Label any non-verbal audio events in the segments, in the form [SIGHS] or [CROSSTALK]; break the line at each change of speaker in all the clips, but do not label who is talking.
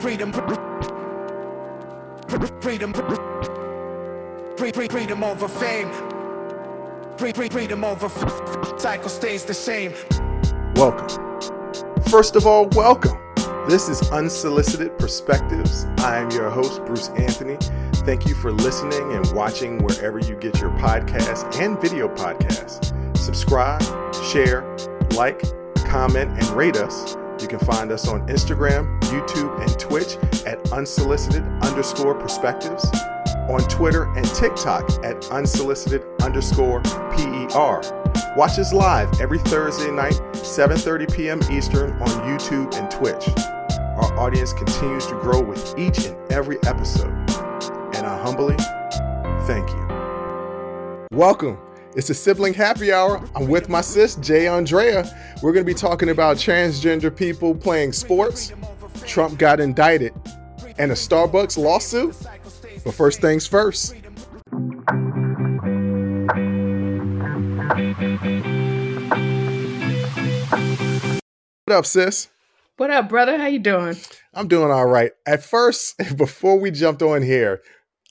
freedom, freedom, freedom over fame, free freedom over cycle stays the same.
Welcome. First of all, welcome. This is Unsolicited Perspectives. I am your host, Bruce Anthony. Thank you for listening and watching wherever you get your podcasts and video podcasts. Subscribe, share, like, comment, and rate us. You can find us on Instagram, YouTube, and Twitch at unsolicited underscore perspectives, on Twitter and TikTok at unsolicited underscore PER. Watch us live every Thursday night, 7:30 p.m. Eastern on YouTube and Twitch. Our audience continues to grow with each and every episode, and I humbly thank you. Welcome. It's a sibling happy hour. I'm with my sis, J. Aundrea. We're going to be talking about transgender people playing sports, Trump got indicted, and a Starbucks lawsuit. But first things first. What up, sis?
What up, brother? How you doing?
I'm doing all right. At first, [LAUGHS] before we jumped on here,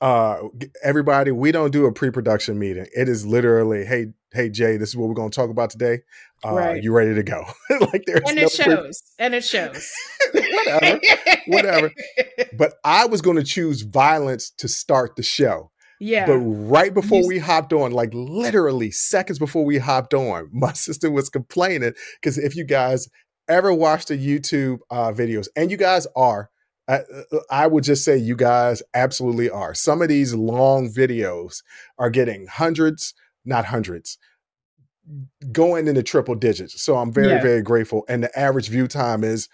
uh everybody we don't do a pre-production meeting. It is literally hey hey jay this is what we're going to talk about today. Uh right. you ready to go? [LAUGHS]
Like there's and no it shows. Pre- and it shows. [LAUGHS]
Whatever. Whatever. [LAUGHS] But i was going to choose violence to start the show.
Yeah.
But right before we hopped on like literally seconds before we hopped on my sister was complaining because if you guys ever watch the youtube uh videos and you guys are I, I, would just say you guys absolutely are. Some of these long videos are getting hundreds, not hundreds, going into triple digits. So I'm very, yeah. very grateful. And the average view time is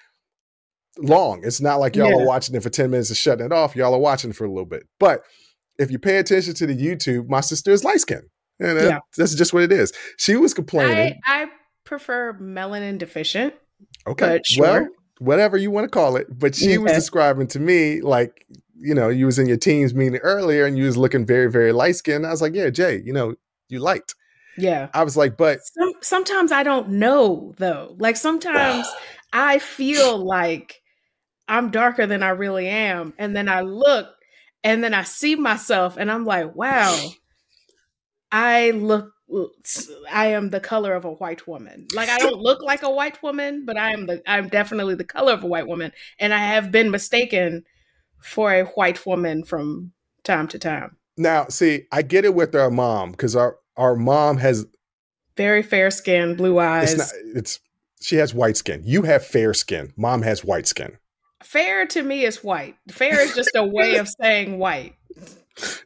long. It's not like y'all yeah. are watching it for 10 minutes and shutting it off. Y'all are watching for a little bit. But if you pay attention to the YouTube, my sister is light skinned. And yeah. that's just what it is. She was complaining.
I, I prefer melanin deficient.
Okay. Sure. Well, whatever you want to call it. But she was describing to me like, you know, you was in your teams meeting earlier and you was looking very, very light skinned. I was like, yeah, Jay, you know, you light.
Yeah.
I was like, but
Some, sometimes I don't know though. Like sometimes [SIGHS] I feel like I'm darker than I really am. And then I look and then I see myself and I'm like, wow, I look I am the color of a white woman. Like I don't look like a white woman, but I am the I'm definitely the color of a white woman and I have been mistaken for a white woman from time to time.
Now, see, I get it with our mom cuz our our mom has
very fair skin, blue eyes.
It's, not, it's she has white skin. You have fair skin. Mom has white skin.
Fair to me is white. Fair is just a way of saying white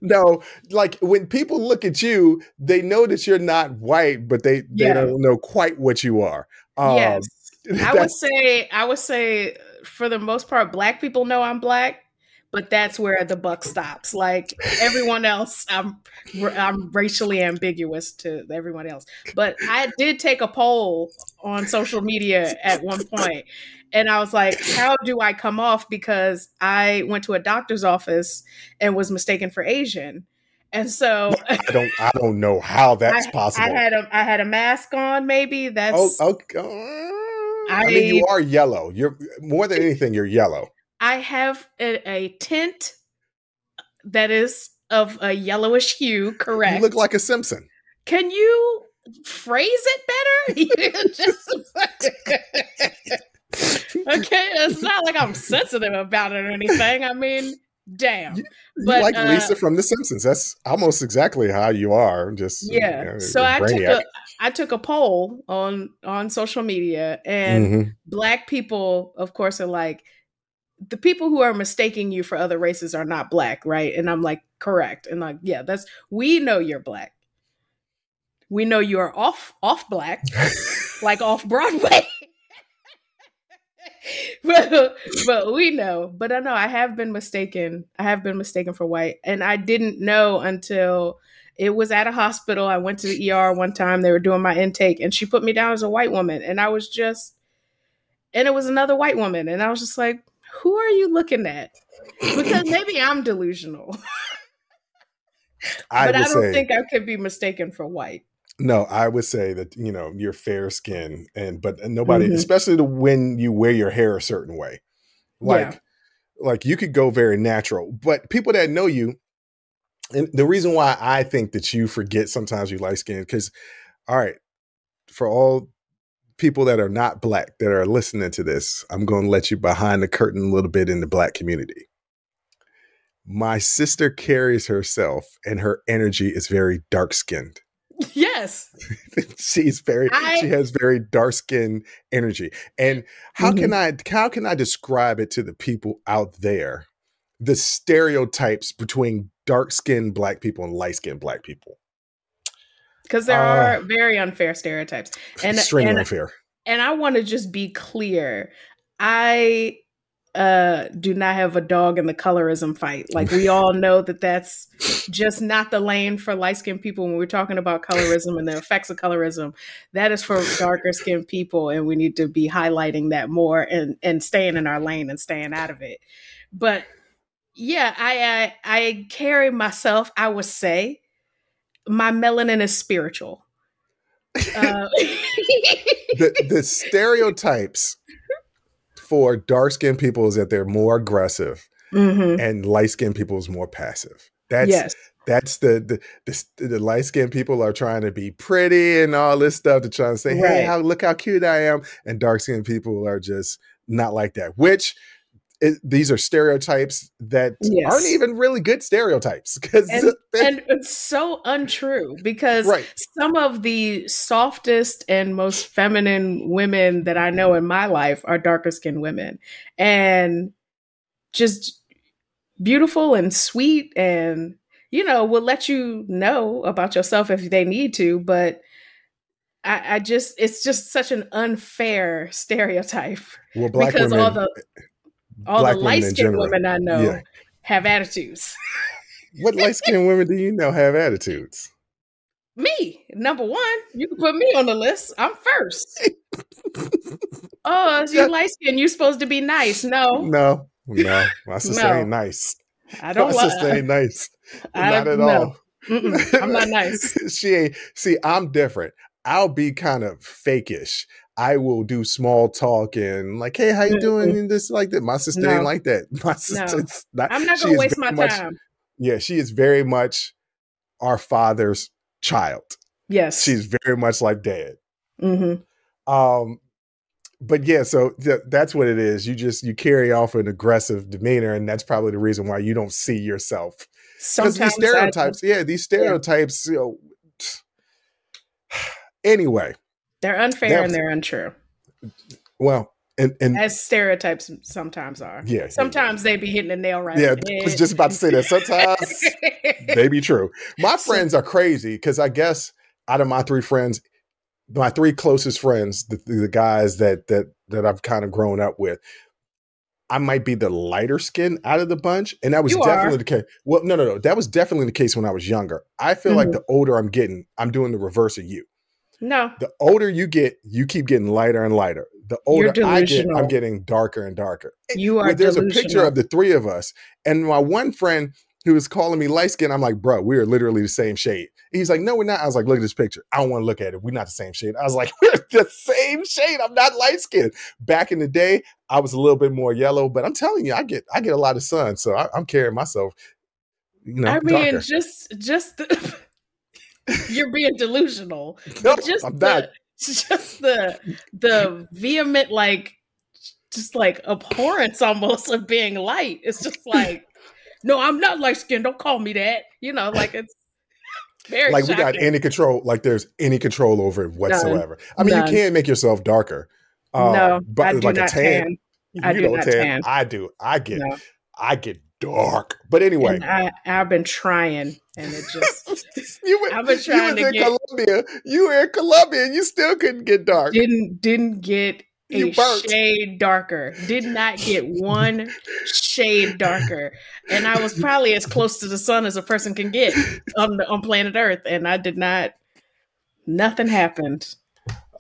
no, like when people look at you, they know that you're not white, but they they yeah. don't know quite what you are.
Um, yes, [LAUGHS] I would say I would say for the most part, black people know I'm black, but that's where the buck stops. Like everyone else, I'm I'm racially ambiguous to everyone else. But I did take a poll on social media at one point, and I was like, how do I come off? Because I went to a doctor's office and was mistaken for Asian. And so
I don't I don't know how [LAUGHS] that's I, possible.
I had a I had a mask on, maybe. That's oh,
okay. I, I mean you are yellow. You're more than anything, you're yellow.
I have a, a tint that is of a yellowish hue, correct.
You look like a Simpson.
Can you phrase it better? [LAUGHS] [LAUGHS] okay, it's not like I'm sensitive about it or anything. I mean, damn.
You, but, like uh, Lisa from The Simpsons. That's almost exactly how you are. Just
yeah. You know, so I took a I took a poll on on social media, and mm-hmm. black people, of course, are like the people who are mistaking you for other races are not black, right? And I'm like, correct. And like, yeah, that's we know you're black. We know you are off off black, [LAUGHS] like off Broadway. [LAUGHS] but, but we know. But I know I have been mistaken. I have been mistaken for white, and I didn't know until it was at a hospital. I went to the ER one time. They were doing my intake, and she put me down as a white woman, and I was just, and it was another white woman, and I was just like, "Who are you looking at?" Because maybe I'm delusional. [LAUGHS] I but I don't say, think I could be mistaken for white.
No, I would say that you know you're fair skin, and but nobody, mm-hmm. especially the, when you wear your hair a certain way, like. Yeah. like you could go very natural, but people that know you, and the reason why I think that you forget sometimes you light skin because, all right, for all people that are not black that are listening to this, I'm going to let you behind the curtain a little bit in the black community. My sister carries herself, and her energy is very dark skinned.
Yes. [LAUGHS]
She's very
I-
she has very dark skin energy. And how can I how can I describe it to the people out there? The stereotypes between dark skinned black people and light skinned black people.
Because there
Uh,
are very unfair stereotypes. And
Extremely
and,
unfair.
and I want to just be clear. I uh do not have a dog in the colorism fight. Like we all [LAUGHS] know that that's just not the lane for light skinned people when we're talking about colorism and the effects of colorism. That is for darker skinned people and we need to be highlighting that more and and staying in our lane and staying out of it. But yeah, I I, I carry myself, I would say my melanin is spiritual. [LAUGHS] Uh, [LAUGHS]
the the stereotypes for dark skinned people is that they're more aggressive
Mhm.
and light skinned people is more passive. That's
yes.
that's the the the, the light skinned people are trying to be pretty and all this stuff to try and say, hey, how look how cute I am, and dark skinned people are just not like that. Which it, these are stereotypes that
Yes.
aren't even really good stereotypes because
And- [LAUGHS] and it's so untrue because
right,
some of the softest and most feminine women that I know in my life are darker skinned women and just beautiful and sweet and you know will let you know about yourself if they need to but I, I just it's just such an unfair stereotype
well,
because
women,
all the eh, all
black
the light skinned women I know
Yeah.
have attitudes. [LAUGHS]
what light skinned women do you know have attitudes?
Me, number one, you can put me on the list. I'm first. oh, you [LAUGHS]
Yeah.
light skinned, you're supposed to be nice. No,
No, no, my [LAUGHS] sister
No.
ain't nice.
I don't
my sister ain't nice.
I-
not at
no.
all.
Mm-mm, I'm not nice.
she ain't. See, I'm different. I'll be kind of fakish. I will do small talk and like, hey, how you doing? And this like that. My sister ain't
No.
like that. [LAUGHS] My sister's not.
I'm not gonna waste my
much-
time.
Yeah, she is very much our father's child.
Yes.
She's very much like dad.
hmm
Um, but yeah, so th- that's what it is. You just you carry off an aggressive demeanor, and that's probably the reason why you don't see yourself because these
I-
stereotypes. yeah, these stereotypes. You know. [SIGHS] Anyway,
they're unfair
That-
and they're untrue,
well, and and
as stereotypes sometimes are.
yeah, yeah,
Sometimes they be hitting the nail right.
Yeah, I was just about to say that. Sometimes they be true. My [LAUGHS] friends are crazy because I guess out of my three friends, my three closest friends, the, the guys that that that I've kind of grown up with, I might be the lighter skin out of the bunch, and that was
You
definitely
are.
the case. Well, no, no, no, that was definitely the case when I was younger. I feel like
Mhm.
the older I'm getting, I'm doing the reverse of you.
No,
The older you get, you keep getting lighter and lighter. The older I get, I'm getting darker and darker.
you are.
There's a picture of the three of us, and my one friend who was calling me light skin. I'm like, bro, we are literally the same shade. He's like, no, we're not. I was like, look at this picture. I don't want to look at it. We're not the same shade. I was like, [LAUGHS] we're the same shade. I'm not light skinned. Back in the day, I was a little bit more yellow, but I'm telling you, I get I get a lot of sun, so I, I'm carrying myself. You know,
I mean,
darker.
just just the, [LAUGHS] [LAUGHS] you're being delusional. [LAUGHS]
No,
just
I'm
the, [LAUGHS] just the the vehement like just like abhorrence almost of being light. It's just like, no, I'm not light skinned. Don't call me that. You know, like it's very
Like we got any control, like there's any control over it whatsoever. I mean,
None.
you can't make yourself darker. uh,
no,
but
I do
like
not
a tan.
tan. I do
don't
not
tan.
tan.
I do. I get
No.
I get dark. But anyway,
And I, I've been trying, and it just [LAUGHS]
you were,
I've been trying to
in
get-
Colombia. You were in Colombia and you still couldn't get dark.
didn't didn't get
You
a
burnt.
shade darker. Did not get one shade darker, and I was probably as close to the sun as a person can get on the, on planet Earth, and I did not. Nothing happened.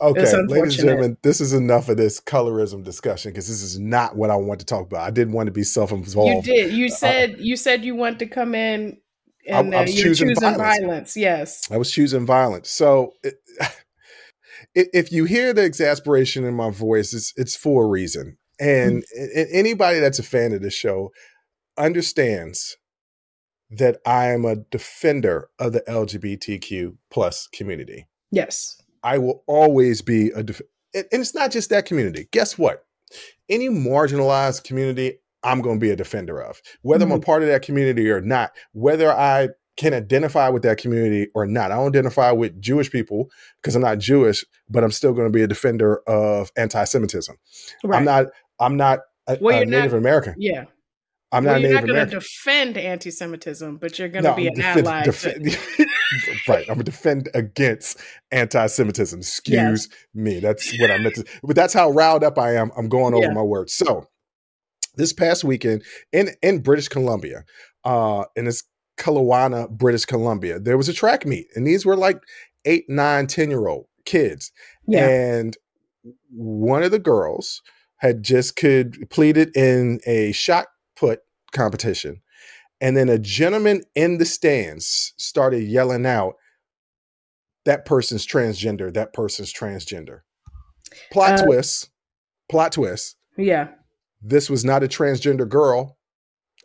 Okay, ladies and gentlemen, this is enough of this colorism discussion because this is not what I want to talk about. I didn't want to be self-involved.
You did. You said you said you want to come in, and
I- I
uh,
was
you're
choosing
choosing,
violence.
violence. Yes.
I was choosing violence. So it, [LAUGHS] if you hear the exasperation in my voice, it's it's for a reason. And mm-hmm. anybody that's a fan of the show understands that I am a defender of the LGBTQ plus community.
Yes.
I will always be a def- and it's not just that community. Guess what? Any marginalized community, I'm going to be a defender of. Whether mm-hmm. I'm a mm-hmm. part of that community or not, whether I can identify with that community or not. I don't identify with Jewish people because I'm not Jewish, but I'm still going to be a defender of anti-Semitism. Right. I'm not. I'm not a, well, a Native
not,
American.
Yeah.
I'm well, not
you're
Native
not
going
to defend anti-Semitism, but you're going to no, be an defend, ally.
Defend, to- [LAUGHS] right. I'm going to defend against anti-Semitism. Excuse yes. me. That's what I meant to. But that's how riled up I am. I'm going over yeah. my words. So this past weekend in in British Columbia, uh, in this Kelowna, British Columbia. There was a track meet, and these were like eight, nine, ten year old kids. Yeah. And one of the girls had just completed in a shot put competition. And then a gentleman in the stands started yelling out, that person's transgender, that person's transgender. Plot uh, twist, plot twist.
Yeah.
This was not a transgender girl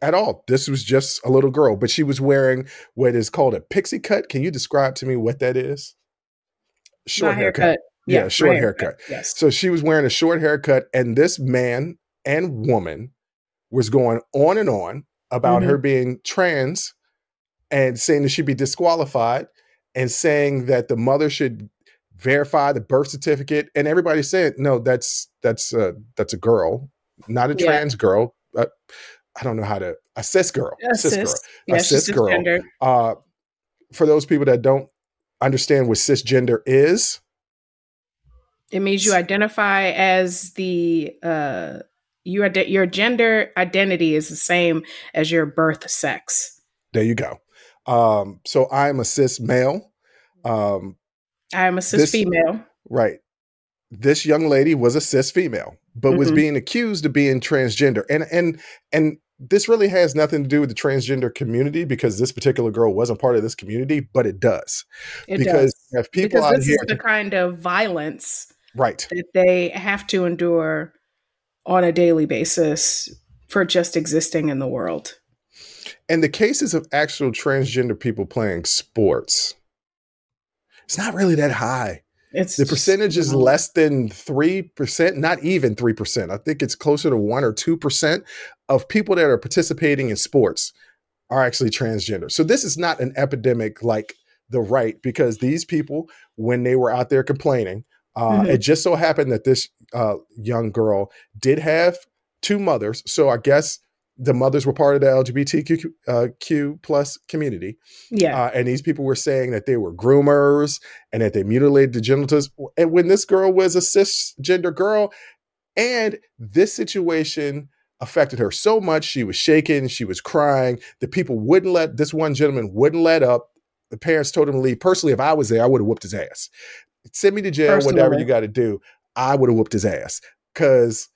at all. This was just a little girl, but she was wearing what is called a pixie cut. Can you describe to me what that is?
Short haircut. haircut.
Yeah, yeah short haircut. haircut. Yes. So she was wearing a short haircut, and this man and woman was going on and on about mm-hmm. her being trans and saying that she'd be disqualified and saying that the mother should verify the birth certificate and everybody said no that's that's uh that's a girl not a yeah. trans girl uh, I don't know how to a cis girl, a cis, girl, yeah, a cis girl. Uh, for those people that don't understand what cisgender is,
it means you identify as the uh, you ad- your gender identity is the same as your birth sex.
There you go. Um, so I'm a cis male. Um,
I am a cis this, female.
Right. This young lady was a cis female, but mm-hmm. was being accused of being transgender, and and and this really has nothing to do with the transgender community because this particular girl wasn't part of this community, but it does.
It because does. if people because this is the kind of violence
right
that they have to endure on a daily basis for just existing in the world.
And the cases of actual transgender people playing sports, it's not really that high. It's the percentage just, is you know, less than 3%, not even 3%. I think it's closer to 1 or 2% of people that are participating in sports are actually transgender. So this is not an epidemic like the right because these people when they were out there complaining, uh, mm-hmm. it just so happened that this uh, young girl did have two mothers. So I guess the mothers were part of the LGBTQ uh, Q plus community.
Yeah.
Uh, and these people were saying that they were groomers and that they mutilated the genitals. And when this girl was a cisgender girl, and this situation affected her so much, she was shaking, she was crying. The people wouldn't let, this one gentleman wouldn't let up. The parents told him to leave. Personally, if I was there, I would have whooped his ass. Send me to jail, Personally. whatever you got to do. I would have whooped his ass. Because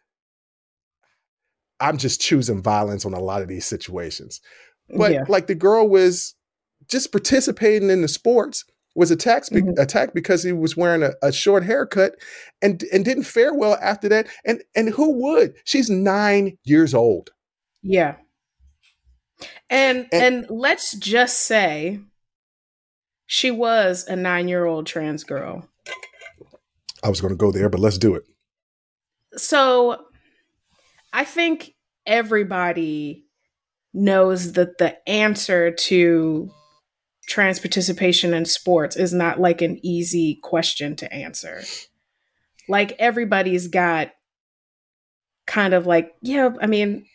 I'm just choosing violence on a lot of these situations. But yeah. like the girl was just participating in the sports was attacked be- mm-hmm. attacked because he was wearing a, a, short haircut and and didn't fare well after that. And and who would? She's nine years old.
Yeah. And and, and let's just say she was a nine year old trans girl.
I was going to go there, but let's do it.
So I think everybody knows that the answer to trans participation in sports is not like an easy question to answer. Like everybody's got kind of like, yeah, I mean,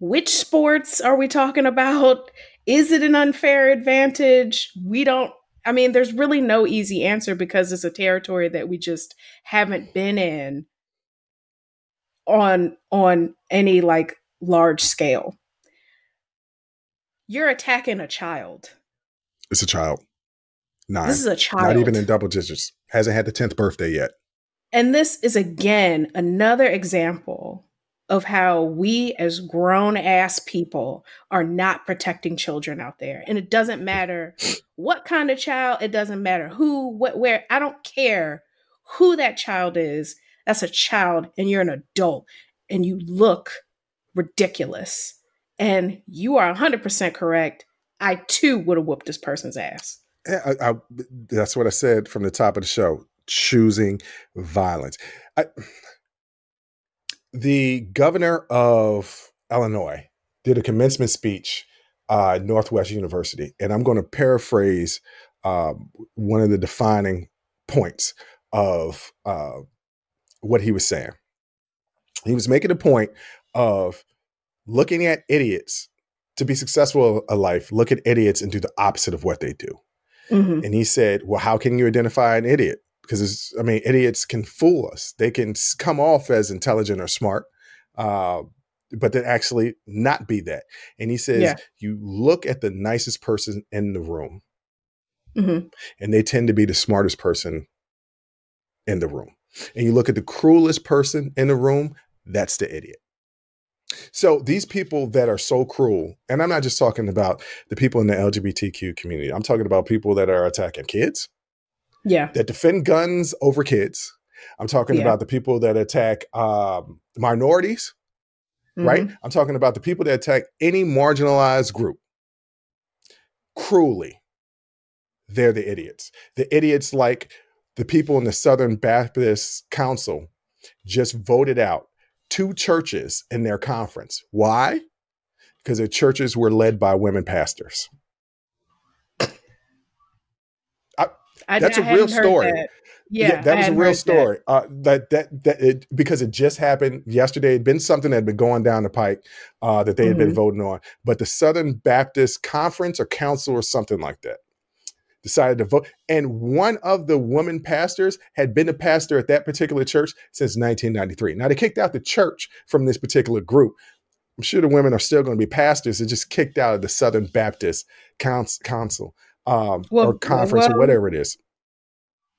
which sports are we talking about? Is it an unfair advantage? We don't I mean, there's really no easy answer because it's a territory that we just haven't been in on on any like large scale. You're attacking a child.
It's a child. Nine.
This is a child.
Not even in double digits. Hasn't had the 10th birthday yet.
And this is again another example of how we as grown ass people are not protecting children out there. And it doesn't matter what kind of child, it doesn't matter who, what, where. I don't care who that child is that's a child and you're an adult. and you look ridiculous. And you are 100% correct. I too would have whooped this person's ass.
I, I, that's what I said from the top of the show. Choosing violence. I, the governor of Illinois did a commencement speech uh, at Northwest University, and I'm going to paraphrase um, one of the defining points of uh, what he was saying. He was making a point of looking at idiots to be successful in life. Look at idiots and do the opposite of what they do. Mm-hmm. And he said, "Well, how can you identify an idiot? Because I mean, idiots can fool us. They can come off as intelligent or smart." Uh, but then actually not be that. And he says, yeah. you look at the nicest person in the room, mm-hmm. and they tend to be the smartest person in the room. And you look at the cruelest person in the room, that's the idiot. So these people that are so cruel, and I'm not just talking about the people in the LGBTQ community, I'm talking about people that are attacking kids.
Yeah.
That defend guns over kids. I'm talking yeah. about the people that attack um, minorities, mm-hmm. right? I'm talking about the people that attack any marginalized group cruelly. They're the idiots. The idiots like the people in the Southern Baptist Council just voted out two churches in their conference. Why? Because their churches were led by women pastors. I, that's a real story.
That. Yeah, yeah,
that was a real story. That. Uh, that that that it, because it just happened yesterday. It'd been something that had been going down the pike uh, that they had mm-hmm. been voting on. But the Southern Baptist Conference or Council or something like that decided to vote. And one of the woman pastors had been a pastor at that particular church since 1993. Now they kicked out the church from this particular group. I'm sure the women are still going to be pastors. They just kicked out of the Southern Baptist Council um, well, or conference well, or whatever it is.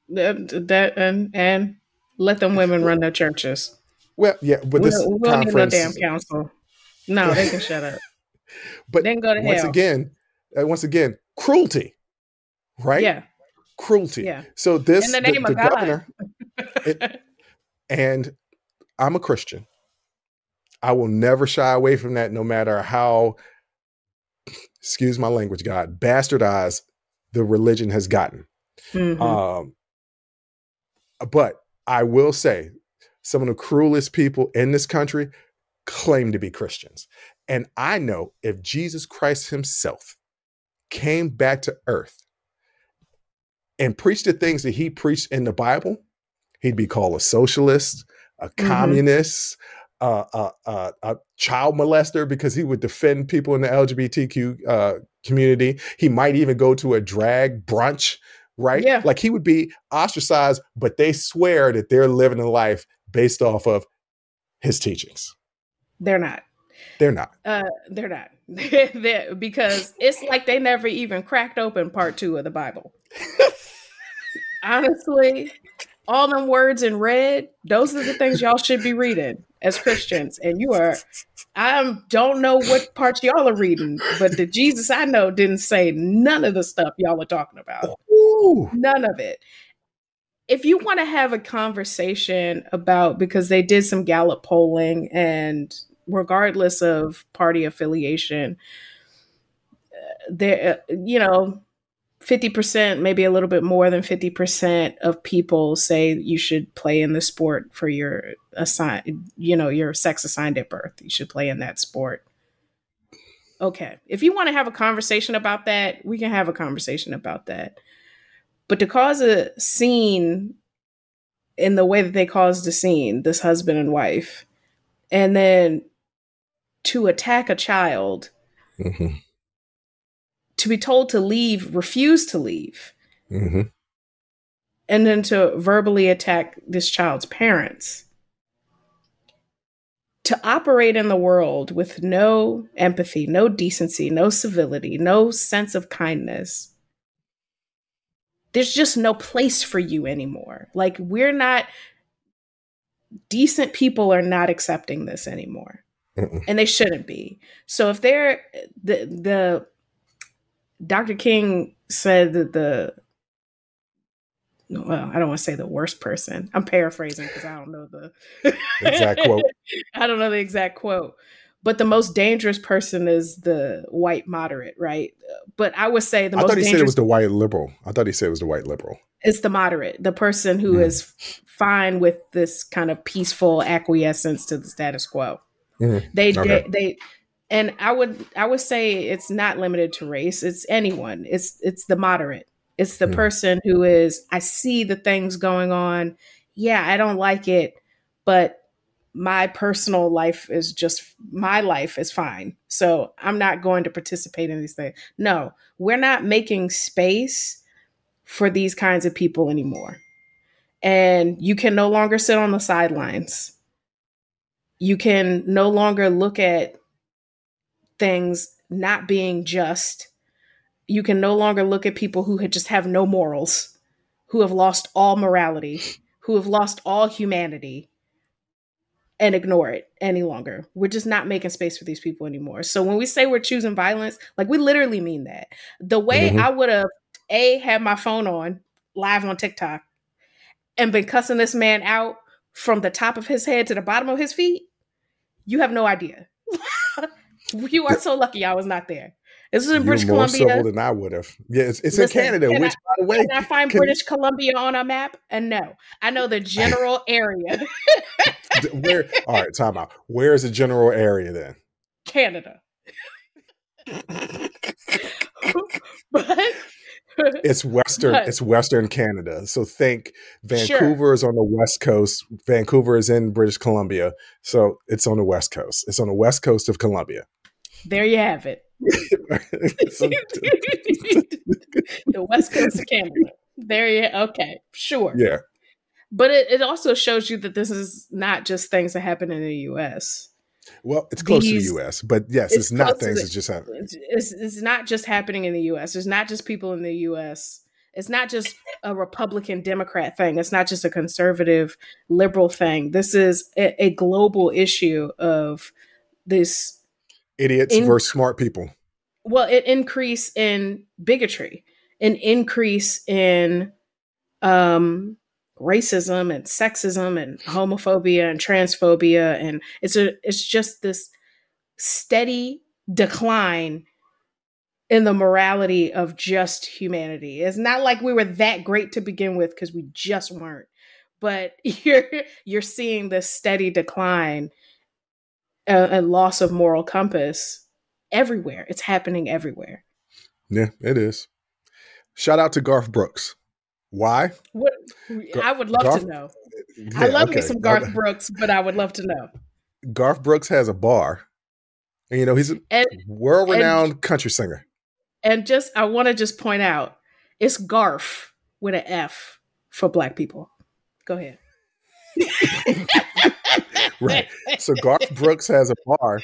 That, that and and let them women run their churches.
Well, yeah, but this we, we conference,
no damn council. No, they can shut up. [LAUGHS]
But
then go to
once
hell.
again, uh, once again, cruelty right?
Yeah.
Cruelty.
Yeah.
So this
in the name the, the of governor,
it, and I'm a Christian. I will never shy away from that, no matter how, excuse my language, God, bastardized the religion has gotten. Mm-hmm. Um, but I will say, some of the cruelest people in this country claim to be Christians. And I know if Jesus Christ himself came back to earth and preached the things that he preached in the Bible, he'd be called a socialist, a mm-hmm. communist, uh, uh, uh, a child molester because he would defend people in the LGBTQ uh, community. He might even go to a drag brunch, right?
Yeah.
Like he would be ostracized, but they swear that they're living a life based off of his teachings.
They're not.
They're not.
Uh, they're not. [LAUGHS] they're, because it's like they never even cracked open part two of the Bible. honestly, all them words in red, those are the things y'all should be reading as Christians. And you are, I don't know what parts y'all are reading, but the Jesus I know didn't say none of the stuff y'all are talking about. Ooh. None of it. If you want to have a conversation about, because they did some Gallup polling, and regardless of party affiliation, uh, there, uh, you know, 50%, maybe a little bit more than 50% of people say you should play in the sport for your assign, you know, your sex assigned at birth. You should play in that sport. Okay. If you want to have a conversation about that, we can have a conversation about that. But to cause a scene in the way that they caused the scene, this husband and wife, and then to attack a child, mm-hmm to be told to leave, refuse to leave. Mm-hmm. And then to verbally attack this child's parents. To operate in the world with no empathy, no decency, no civility, no sense of kindness. There's just no place for you anymore. Like, we're not, decent people are not accepting this anymore. Mm-mm. And they shouldn't be. So if they're the the Dr. King said that the well, I don't want to say the worst person. I'm paraphrasing because I don't know the
exact quote. [LAUGHS]
I don't know the exact quote. But the most dangerous person is the white moderate, right? But I would say the
I
most
thought he
dangerous
said it was the white liberal. I thought he said it was the white liberal.
It's the moderate, the person who
Mhm.
is fine with this kind of peaceful acquiescence to the status quo.
Mhm.
They
Okay.
they, they and I would I would say it's not limited to race. It's anyone. It's it's the moderate. It's the person who is I see the things going on. Yeah, I don't like it, but my personal life is just my life is fine. So I'm not going to participate in these things. No, we're not making space for these kinds of people anymore. And you can no longer sit on the sidelines. You can no longer look at things not being just. You can no longer look at people who had just have no morals, who have lost all morality, who have lost all humanity and ignore it any longer. We're just not making space for these people anymore. So when we say we're choosing violence, like we literally mean that. The way
Mhm.
I would have a had my phone on live on TikTok and been cussing this man out from the top of his head to the bottom of his feet, you have no idea. [LAUGHS] you are so lucky I was not there. This is in British
more
Columbia.
civil than I would have. Yeah, it's, it's
Listen,
in Canada,
can
which, by the way,
Can I find
can-
British Columbia on a map? And no, I know the general area, [LAUGHS]
where? All right, time out. Where is the general area then?
Canada. [LAUGHS] but
It's western.
But-
It's western Canada. So think
Sure.
Vancouver is on the west coast. Vancouver is in British Columbia, so it's on the west coast. It's on the west coast of Columbia.
there you have it. [LAUGHS] [LAUGHS] The west coast of Canada. There you okay, sure.
yeah,
But it, it also shows you that this is not just things that happen in the US.
well, it's close
These-
to the U.S., but yes,
it's
it's, not things
the-
that just happen.
It's, it's, it's not just happening in the US. It's not just people in the US. It's not just a Republican Democrat thing. It's not just a conservative liberal thing. This is a, a global issue of this
Idiots
in-
versus smart people.
well, an increase in bigotry, an increase in um, racism and sexism and homophobia and transphobia, and it's a it's just this steady decline in the morality of just humanity. It's not like we were that great to begin with because we just weren't. But [LAUGHS] you're you're seeing this steady decline uh, and loss of moral compass everywhere. It's happening everywhere.
Yeah, it is. Shout out to Garth Brooks. Why?
What I would love
Garth-
to know. I
Yeah,
love me some Garth Brooks, but I would love to know.
Garth Brooks has a bar. And you know, he's a world renowned country singer.
and just I want to just point out it's Garf with an F for black people. Go ahead. [LAUGHS] [LAUGHS]
Right. So Garth Brooks has a bar,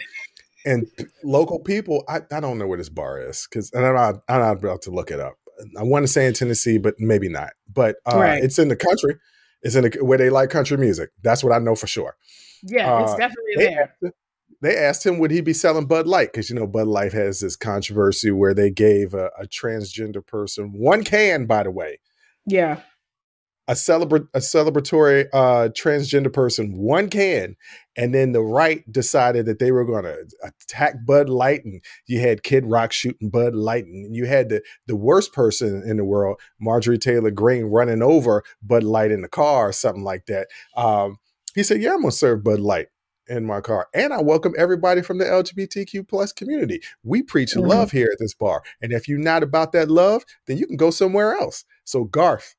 and local people, I, I don't know where this bar is because I'm not, I'm not about to look it up. I want to say in Tennessee, but maybe not. But uh,
Right.
it's in the country. It's in the, where they like country music. That's what I know for sure.
Yeah, it's
Uh,
definitely
They
there.
asked, they asked him would he be selling Bud Light because you know Bud Light has this controversy where they gave a, a transgender person one can, by the way,
Yeah.
A celebrate a celebratory uh transgender person one can and then the right decided that they were going to attack bud light and you had kid rock shooting bud light and you had the the worst person in the world marjorie taylor greene running over bud light in the car or something like that. Um he said yeah i'm going to serve bud light in my car and i welcome everybody from the lgbtq plus community. We preach
Mhm.
love here at this bar and if you're not about that love then you can go somewhere else. So garth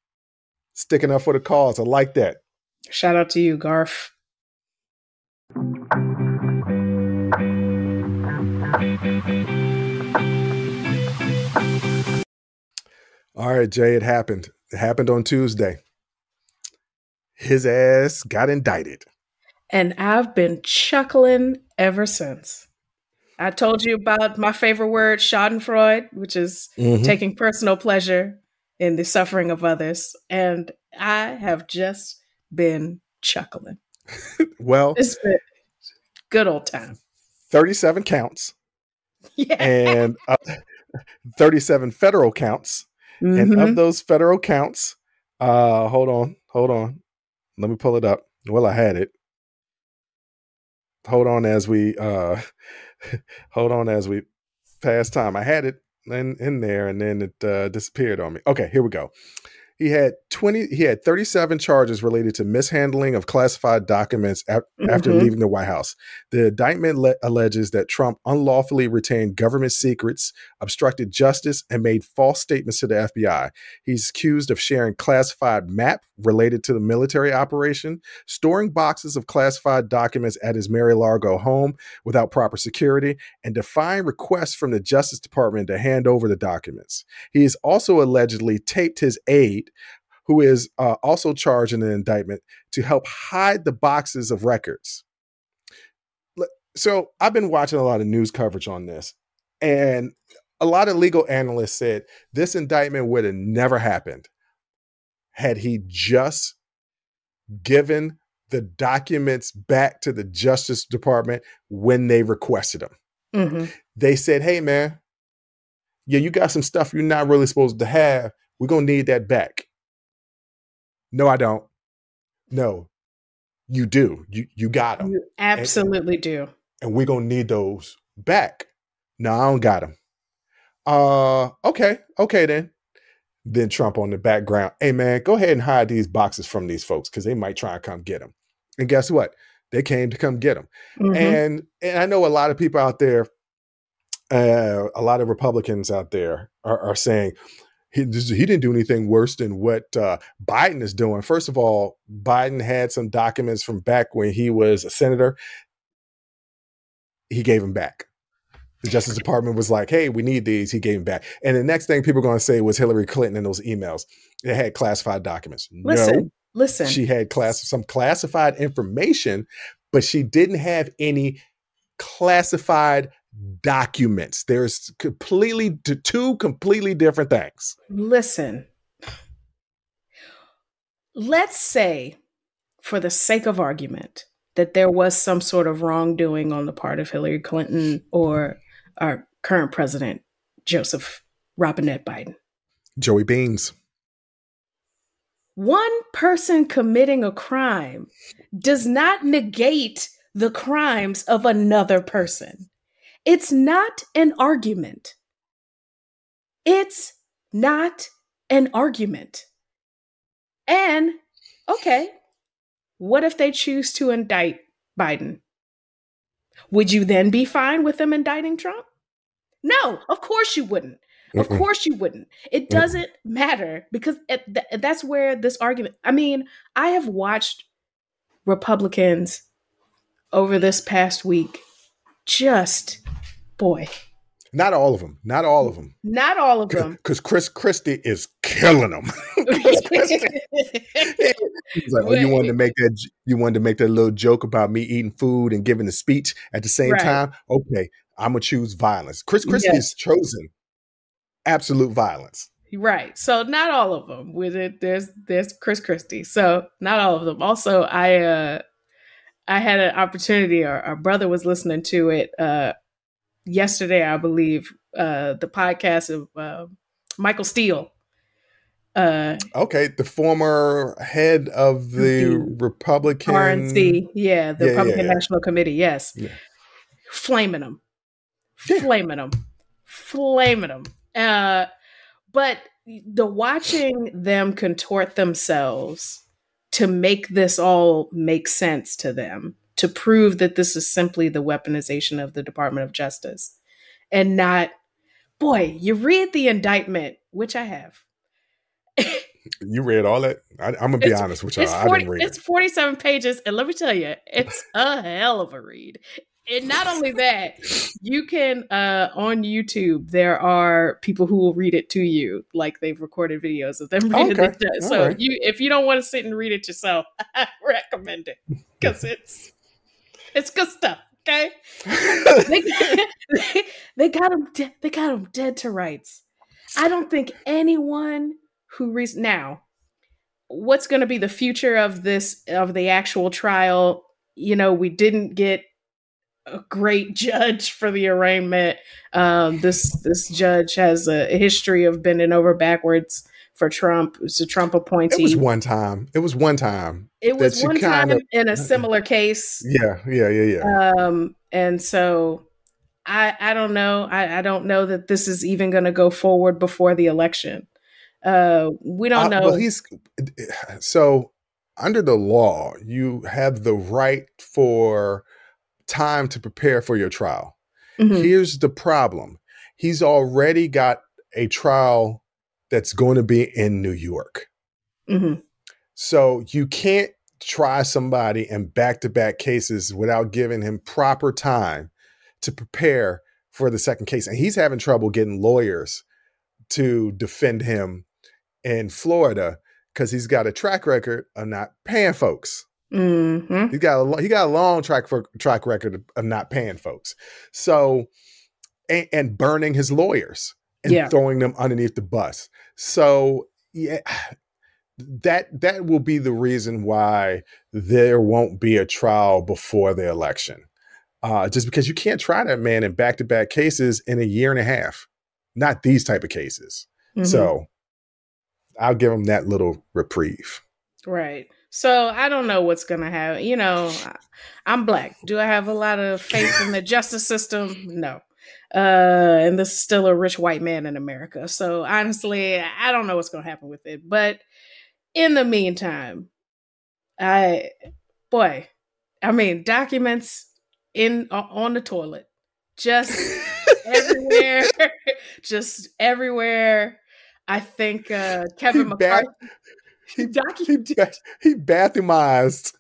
sticking up for the cause. I like that.
Shout out to you, Garf.
All right, Jay, it happened. It happened on Tuesday. His ass got indicted.
And I've been chuckling ever since. I told you about my favorite word, Schadenfreude, which is
Mhm.
taking personal pleasure in the suffering of others. And I have just been chuckling. [LAUGHS]
Well,
It's been good old time.
37 counts
Yeah.
and uh, [LAUGHS] 37 federal counts. And
Mhm.
of those federal counts, Uh, hold on, hold on. Let me pull it up. Well, I had it. Hold on as we uh, [LAUGHS] hold on as we pass time. I had it in in there, and then it uh, disappeared on me. Okay, here we go. He had 20 he had 37 charges related to mishandling of classified documents mm-hmm. after leaving the White House. The indictment le- alleges that Trump unlawfully retained government secrets, obstructed justice and made false statements to the FBI. He's accused of sharing classified map related to the military operation, storing boxes of classified documents at his Mar-a-Lago home without proper security, and defying requests from the Justice Department to hand over the documents. He is also allegedly taped his aide who is uh, also charged in an indictment to help hide the boxes of records. So I've been watching a lot of news coverage on this, and a lot of legal analysts said this indictment would have never happened had he just given the documents back to the Justice Department when they requested them. Mm-hmm. They said, hey, man, yeah, you got some stuff you're not really supposed to have. We're going to need that back. No, I don't. No, you do. You you got them.
You absolutely and, do.
And we're gonna need those back. No, I don't got them. Uh, okay, okay then. Then Trump on the background. Hey man, go ahead and hide these boxes from these folks because they might try and come get them. And guess what? They came to come get them. Mm-hmm. And and I know a lot of people out there, uh, a lot of Republicans out there are, are saying, he, he didn't do anything worse than what uh, Biden is doing. First of all, Biden had some documents from back when he was a senator. He gave them back. The Justice [LAUGHS] Department was like, "Hey, we need these." He gave them back. And the next thing people are going to say was Hillary Clinton and those emails. They had classified documents.
Listen, no, listen.
She had class some classified information, but she didn't have any classified documents. There's completely two completely different things.
Listen, let's say, for the sake of argument, that there was some sort of wrongdoing on the part of Hillary Clinton or our current president, Joseph Robinette Biden.
Joey Beans.
One person committing a crime does not negate the crimes of another person. It's not an argument. It's not an argument. And okay, what if they choose to indict Biden? Would you then be fine with them indicting Trump? No, of course you wouldn't. Of Mm-mm. course you wouldn't. It doesn't Mm-mm. matter because it, th- that's where this argument. I mean, I have watched Republicans over this past week just boy.
Not all of them. Not all of them.
Not all of them.
Because Chris Christie is killing them. [LAUGHS] [LAUGHS] He's like, oh, you wanted to make that. You wanted to make that little joke about me eating food and giving a speech at the same right. time. Okay, I'm gonna choose violence. Chris Christie yes. has chosen absolute violence.
Right. So not all of them. With it, there's there's Chris Christie. So not all of them. Also, I uh I had an opportunity. Our, our brother was listening to it. Uh yesterday, I believe, uh, the podcast of uh, Michael Steele.
Uh, okay, the former head of the, the Republican
RNC, yeah, the yeah, Republican yeah, yeah. National Committee, yes, flaming them, flaming them, flaming them. Uh, but the watching them contort themselves to make this all make sense to them to prove that this is simply the weaponization of the Department of Justice and not, boy, you read the indictment, which I have.
you read all that? I, am gonna be it's, honest with you. 40, I didn't read
It's 47 pages, and let me tell you, it's a hell of a read. And not only that, you can uh, on YouTube. There are people who will read it to you, like they've recorded videos of them [LAUGHS] reading okay. it. So right. you, if you don't want to sit and read it yourself, [LAUGHS] I recommend it because it's it's good stuff. Okay. they, [LAUGHS] they, they, got [LAUGHS] him. De- they got him dead to rights. I don't think anyone who reads now. What's going to be the future of this of the actual trial? You know, we didn't get a great judge for the arraignment. Um, this this judge has a, history of bending over backwards for Trump. It was a Trump appointee.
It was one time. It was one time.
It was one time of, in a similar case.
Yeah, yeah, yeah, yeah.
Um, and so I I don't know. I, I don't know that this is even going to go forward before the election. Uh, we don't uh, know.
Well, he's so under the law, you have the right for time to prepare for your trial. Mm-hmm. Here's the problem he's already got a trial that's going to be in New York. Mm-hmm. So you can't try somebody in back to back cases without giving him proper time to prepare for the second case. And he's having trouble getting lawyers to defend him in Florida because he's got a track record of not paying folks. Mm-hmm. He got a he got a long track for track record of not paying folks. So and, and burning his lawyers and yeah. throwing them underneath the bus. So yeah, that that will be the reason why there won't be a trial before the election. Uh, just because you can't try that man in back to back cases in a year and a half, not these type of cases. Mm-hmm. So I'll give him that little reprieve.
Right. So I don't know what's going to happen. You know, I'm black. Do I have a lot of faith in the justice system? No. Uh, and this is still a rich white man in America. So honestly, I don't know what's going to happen with it. But in the meantime, I, boy, I mean, documents in on the toilet, just everywhere, [LAUGHS] just everywhere. I think uh, Kevin McCarthy.
He, [LAUGHS] documented. He, he bathumized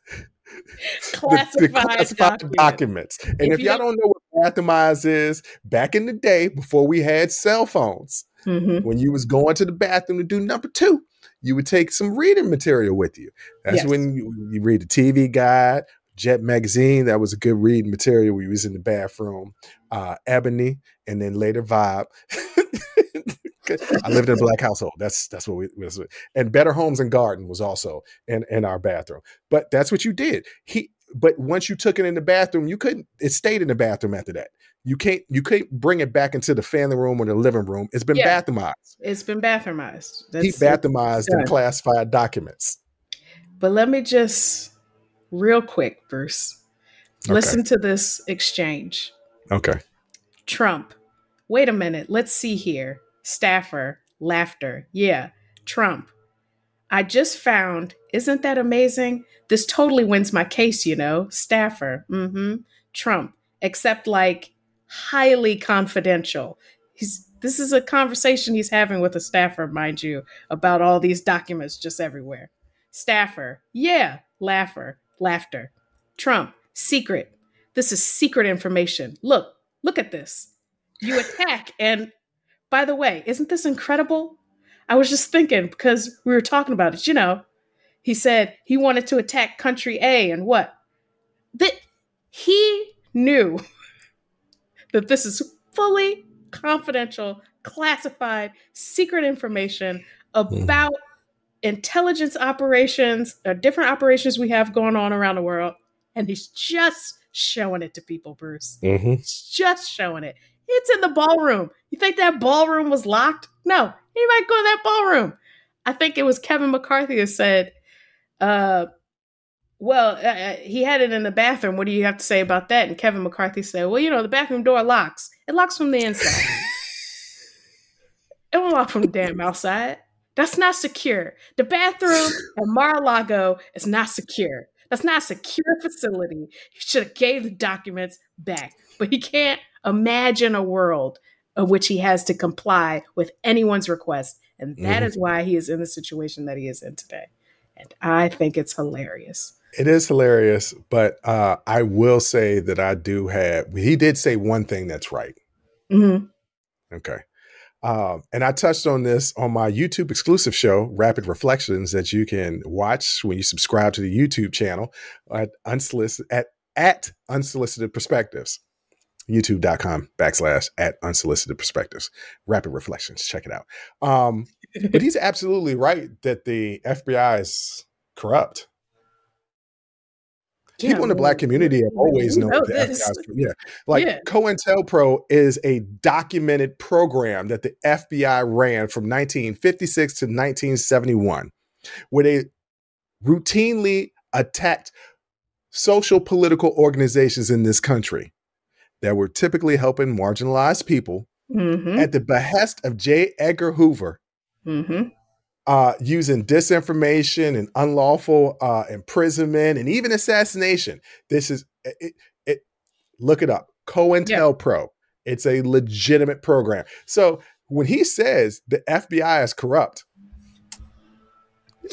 classified, the, the classified documents. documents. And if, if y'all don't know what bathumize is, back in the day before we had cell phones, mm-hmm. when you was going to the bathroom to do number two, you would take some reading material with you. That's yes. when you, you, read the TV guide, Jet magazine. That was a good reading material. We was in the bathroom. Uh, Ebony, and then later Vibe. [LAUGHS] I lived in a black household. That's that's what we was. And Better Homes and Garden was also in in our bathroom. But that's what you did. He but once you took it in the bathroom, you couldn't. It stayed in the bathroom after that. You can't you can't bring it back into the family room or the living room. It's been yeah, bathroomized.
It's been bathroomized.
That's, he bathroomized and classified documents.
But let me just real quick, Bruce. Okay. Listen to this exchange.
Okay.
Trump. Wait a minute. Let's see here. Staffer, laughter. Yeah, Trump. I just found, isn't that amazing? This totally wins my case, you know. Staffer, mm-hmm. Trump, except like highly confidential. He's this is a conversation he's having with a staffer, mind you, about all these documents just everywhere. Staffer, yeah, laugher, laughter. Trump, secret. This is secret information. Look, look at this. You attack and by the way, isn't this incredible? I was just thinking because we were talking about it, you know. He said he wanted to attack country A and what? That he knew [LAUGHS] that this is fully confidential, classified, secret information about mm. intelligence operations, or uh, different operations we have going on around the world. And he's just showing it to people, Bruce. Mm-hmm. He's just showing it. It's in the ballroom. You think that ballroom was locked? No. Anybody go to that ballroom? I think it was Kevin McCarthy who said, uh, well, uh, uh, he had it in the bathroom. What do you have to say about that? And Kevin McCarthy said, well, you know, the bathroom door locks. It locks from the inside. [LAUGHS] it won't lock from the damn outside. That's not secure. The bathroom at Mar-a-Lago is not secure. That's not a secure facility. He should have gave the documents back. But he can't imagine a world of which he has to comply with anyone's request. And that mm-hmm. is why he is in the situation that he is in today. And I think it's hilarious.
It is hilarious, but uh, I will say that I do have, he did say one thing that's right. Mm-hmm. Okay. Um, and I touched on this on my YouTube exclusive show, Rapid Reflections, that you can watch when you subscribe to the YouTube channel at unsolicited at, at unsolicited perspectives youtube.com backslash at unsolicited perspectives rapid reflections check it out um, but he's absolutely right that the fbi is corrupt
Yeah,
People in the black community have always known
know
that the. FBI is yeah. Like
Yeah.
COINTELPRO is a documented program that the FBI ran from 1956 to 1971, where they routinely attacked social political organizations in this country that were typically helping marginalized people
Mm-hmm.
at the behest of J. Edgar Hoover
Mm-hmm.
uh, using disinformation and unlawful uh, imprisonment and even assassination. This is it, it. Look it up. COINTELPRO. It's a legitimate program. So when he says the FBI is corrupt,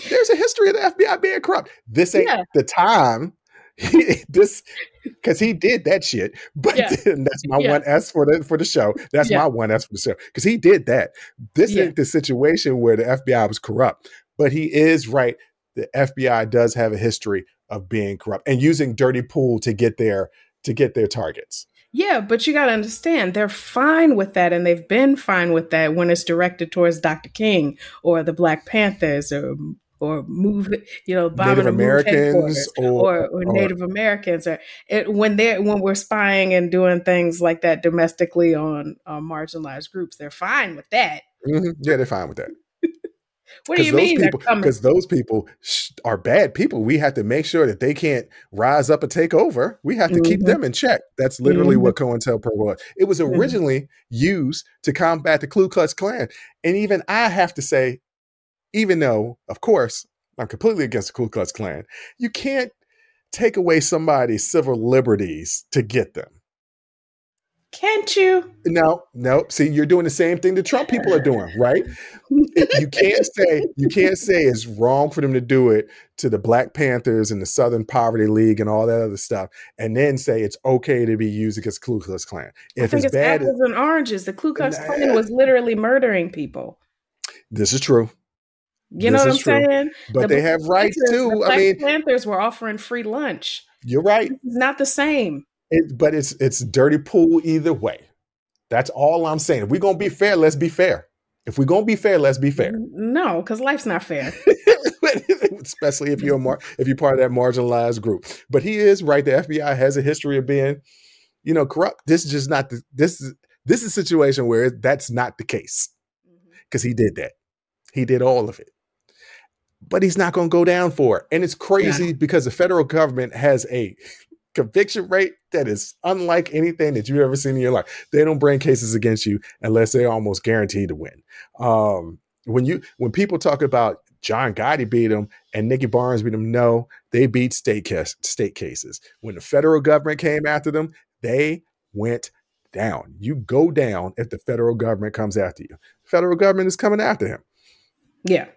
there's a history of the FBI being corrupt. This ain't
Yeah.
the time. [LAUGHS] this because he did that shit. But
Yeah.
that's my
Yeah.
one S for the for the show. That's
Yeah.
my one S for the show because he did that. This ain't the situation where the FBI was corrupt. But he is right. The FBI does have a history of being corrupt and using dirty pool to get their to get their targets.
Yeah, but you got to understand, they're fine with that, and they've been fine with that when it's directed towards Dr. King or the Black Panthers or or move, you know, bombing
Native Americans or,
or, or
or-
Native Americans, or it, when they're when we're spying and doing things like that domestically on uh, marginalized groups, they're fine with that.
Mhm. yeah, they're fine with that. [LAUGHS]
What do you mean they're
people,
coming?
because those people sh- are bad people. We have to make sure that they can't rise up and take over. We have to keep
Mhm.
them in check. That's literally
Mhm.
what COINTELPRO was. It was
Mhm.
originally used to combat the Ku Klux Klan, and even I have to say, even though, of course, I'm completely against the Ku Klux Klan, you can't take away somebody's civil liberties to get them.
Can't you?
No, no. See, you're doing the same thing the Trump people are doing, right? you can't say you can't say it's wrong for them to do it to the Black Panthers and the Southern Poverty League and all that other stuff, and then say it's okay to be used against the Ku Klux Klan.
I think
it's
it's
bad,
apples and oranges. The Ku Klux Klan was literally murdering people.
this is true,
You know what I'm
true.
saying?
but
The
they have rights
Panthers- the
too. I
Black
mean,
Panthers were offering free lunch.
you're right,
It's not the same.
it, but it's it's dirty pool either way. That's all I'm saying. If we're gonna be fair, let's be fair. If we're gonna be fair, let's be fair.
No, because life's not fair. [LAUGHS]
especially if you're mar- if you're part of that marginalized group. But he is right. The FBI has a history of being, you know, corrupt. This is just not the this is this is a situation where that's not the case mm-hmm. because he did that. He did all of it. But he's not going to go down for it. And it's crazy because the federal government has a conviction rate that is unlike anything that you've ever seen in your life. They don't bring cases against you unless they're almost guaranteed to win. Um, when you when people talk about John Gotti beat him and Nicky Barnes beat him, no, they beat state case, state cases. When the federal government came after them, they went down. You go down if the federal government comes after you. Federal government is coming after him.
Yeah.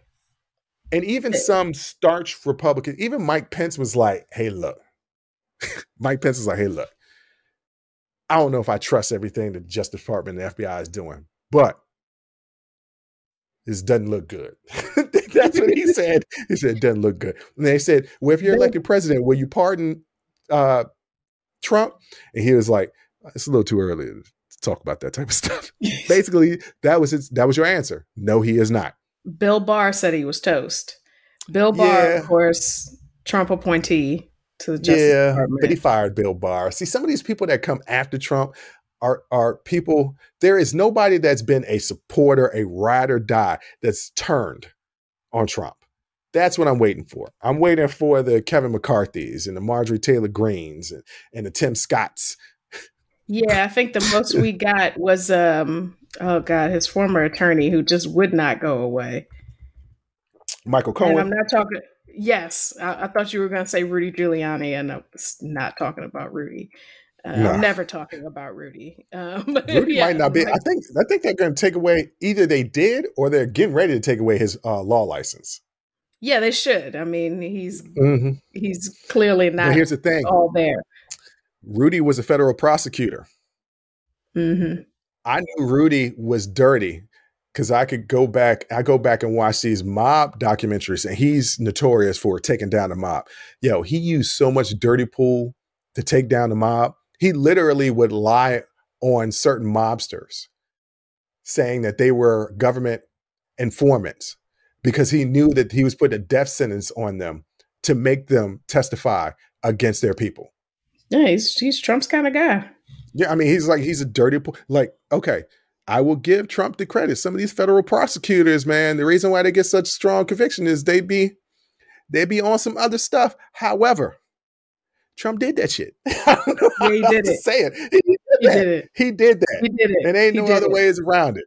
And even some starch Republicans, even Mike Pence was like, hey, look. [LAUGHS] Mike Pence was like, hey, look. I don't know if I trust everything the Justice Department and the FBI is doing, but this doesn't look good. [LAUGHS] That's what he [LAUGHS] said. He said it doesn't look good. And they said, Well, if you're elected president, will you pardon uh, Trump? And he was like, It's a little too early to talk about that type of stuff. Basically, that was his, that was your answer. No, he is not.
Bill Barr said he was toast. Bill Barr,
Yeah.
of course, Trump appointee to the Justice
yeah,
Department.
but he fired Bill Barr. See, some of these people that come after Trump are are people. There is nobody that's been a supporter, a ride or die that's turned on Trump. That's what I'm waiting for. I'm waiting for the Kevin McCarthy's and the Marjorie Taylor Greenes and, and the Tim Scotts.
yeah, I think the most we [LAUGHS] got was um oh god, his former attorney who just would not go away.
Michael
And I'm not talking. Yes, I, I thought you were going to say Rudy Giuliani, and I was not talking about Rudy. Uh,
Nah.
I'm never talking about Rudy. [LAUGHS] Um,
Rudy
yeah,
might not be. I think. I think they're going to take away. Either they did, or they're getting ready to take away his uh, law license.
yeah, they should. I mean, he's
hmm
he's clearly not
here's the thing:
all there.
Rudy was a federal prosecutor.
hmm
I knew Rudy was dirty because I could go back. I go back and watch these mob documentaries, and he's notorious for taking down the mob. Yo, he used so much dirty pool to take down the mob. He literally would lie on certain mobsters, saying that they were government informants because he knew that he was putting a death sentence on them to make them testify against their people.
Yeah, he's he's Trump's kind of guy.
Yeah, I mean, he's like he's a dirty like okay. I will give Trump the credit. Some of these federal prosecutors, man, the reason why they get such strong conviction is they be they be on some other stuff. However, Trump did that shit. [LAUGHS] [LAUGHS]
yeah, he did it.
Say it. He did,
he did it.
He did that.
He did it.
And ain't
he
no other it. ways around it.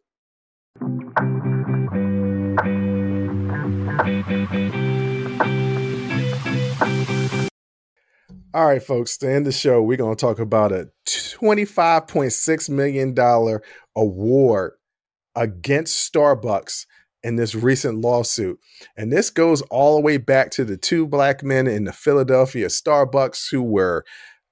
All right, folks, to end the show, we're going to talk about a $25.6 million award against Starbucks in this recent lawsuit. And this goes all the way back to the two black men in the Philadelphia Starbucks who were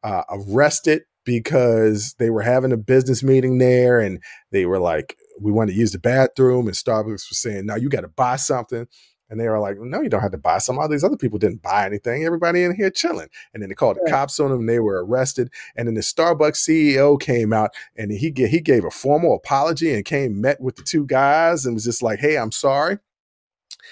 uh, arrested because they were having a business meeting there and they were like, we want to use the bathroom. And Starbucks was saying, now you got to buy something. And they were like, no, you don't have to buy some. All these other people didn't buy anything. Everybody in here chilling. And then they called the cops on them and they were arrested. And then the Starbucks CEO came out and he, he gave a formal apology and came, met with the two guys and was just like, hey, I'm sorry.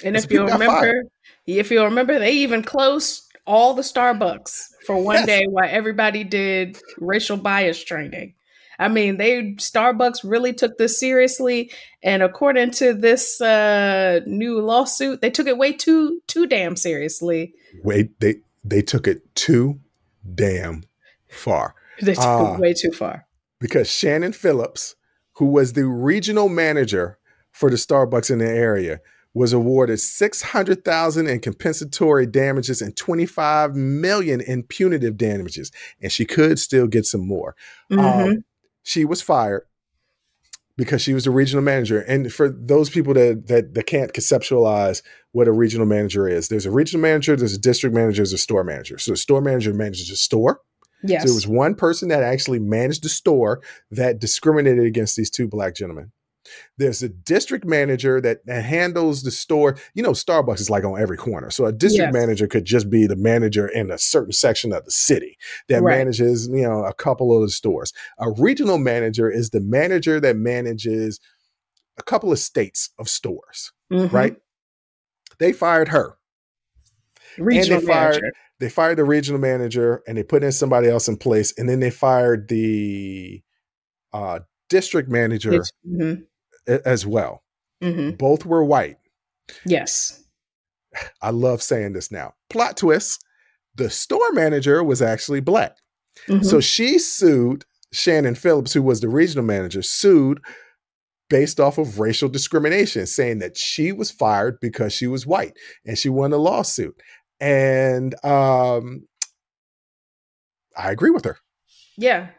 And, and if you remember, if you remember, they even closed all the Starbucks for one yes. day while everybody did racial bias training. I mean, they Starbucks really took this seriously, and according to this uh, new lawsuit, they took it way too too damn seriously.
Wait, they they took it too damn far.
They took uh, it way too far
because Shannon Phillips, who was the regional manager for the Starbucks in the area, was awarded 600,000 in compensatory damages and 25 million in punitive damages and she could still get some more. Um, mm-hmm. Um, she was fired because she was the regional manager. And for those people that, that that can't conceptualize what a regional manager is, there's a regional manager, there's a district manager, there's a store manager. So the store manager manages a store.
Yes.
So there was one person that actually managed the store that discriminated against these two black gentlemen. There's a district manager that, handles the store. You know, Starbucks is like on every corner. So a district yes. manager could just be the manager in a certain section of the city that right. manages, you know, a couple of the stores. A regional manager is the manager that manages a couple of states of stores, mm-hmm. right? They fired her.
Regional
and they fired,
manager.
They fired the regional manager and they put in somebody else in place. And then they fired the uh, district manager. Mm-hmm as well. Mm-hmm. Both were white.
Yes.
I love saying this now. Plot twist the store manager was actually black. Mm-hmm. So she sued Shannon Phillips, who was the regional manager, sued based off of racial discrimination, saying that she was fired because she was white and she won a lawsuit. And um, I agree with her.
Yeah.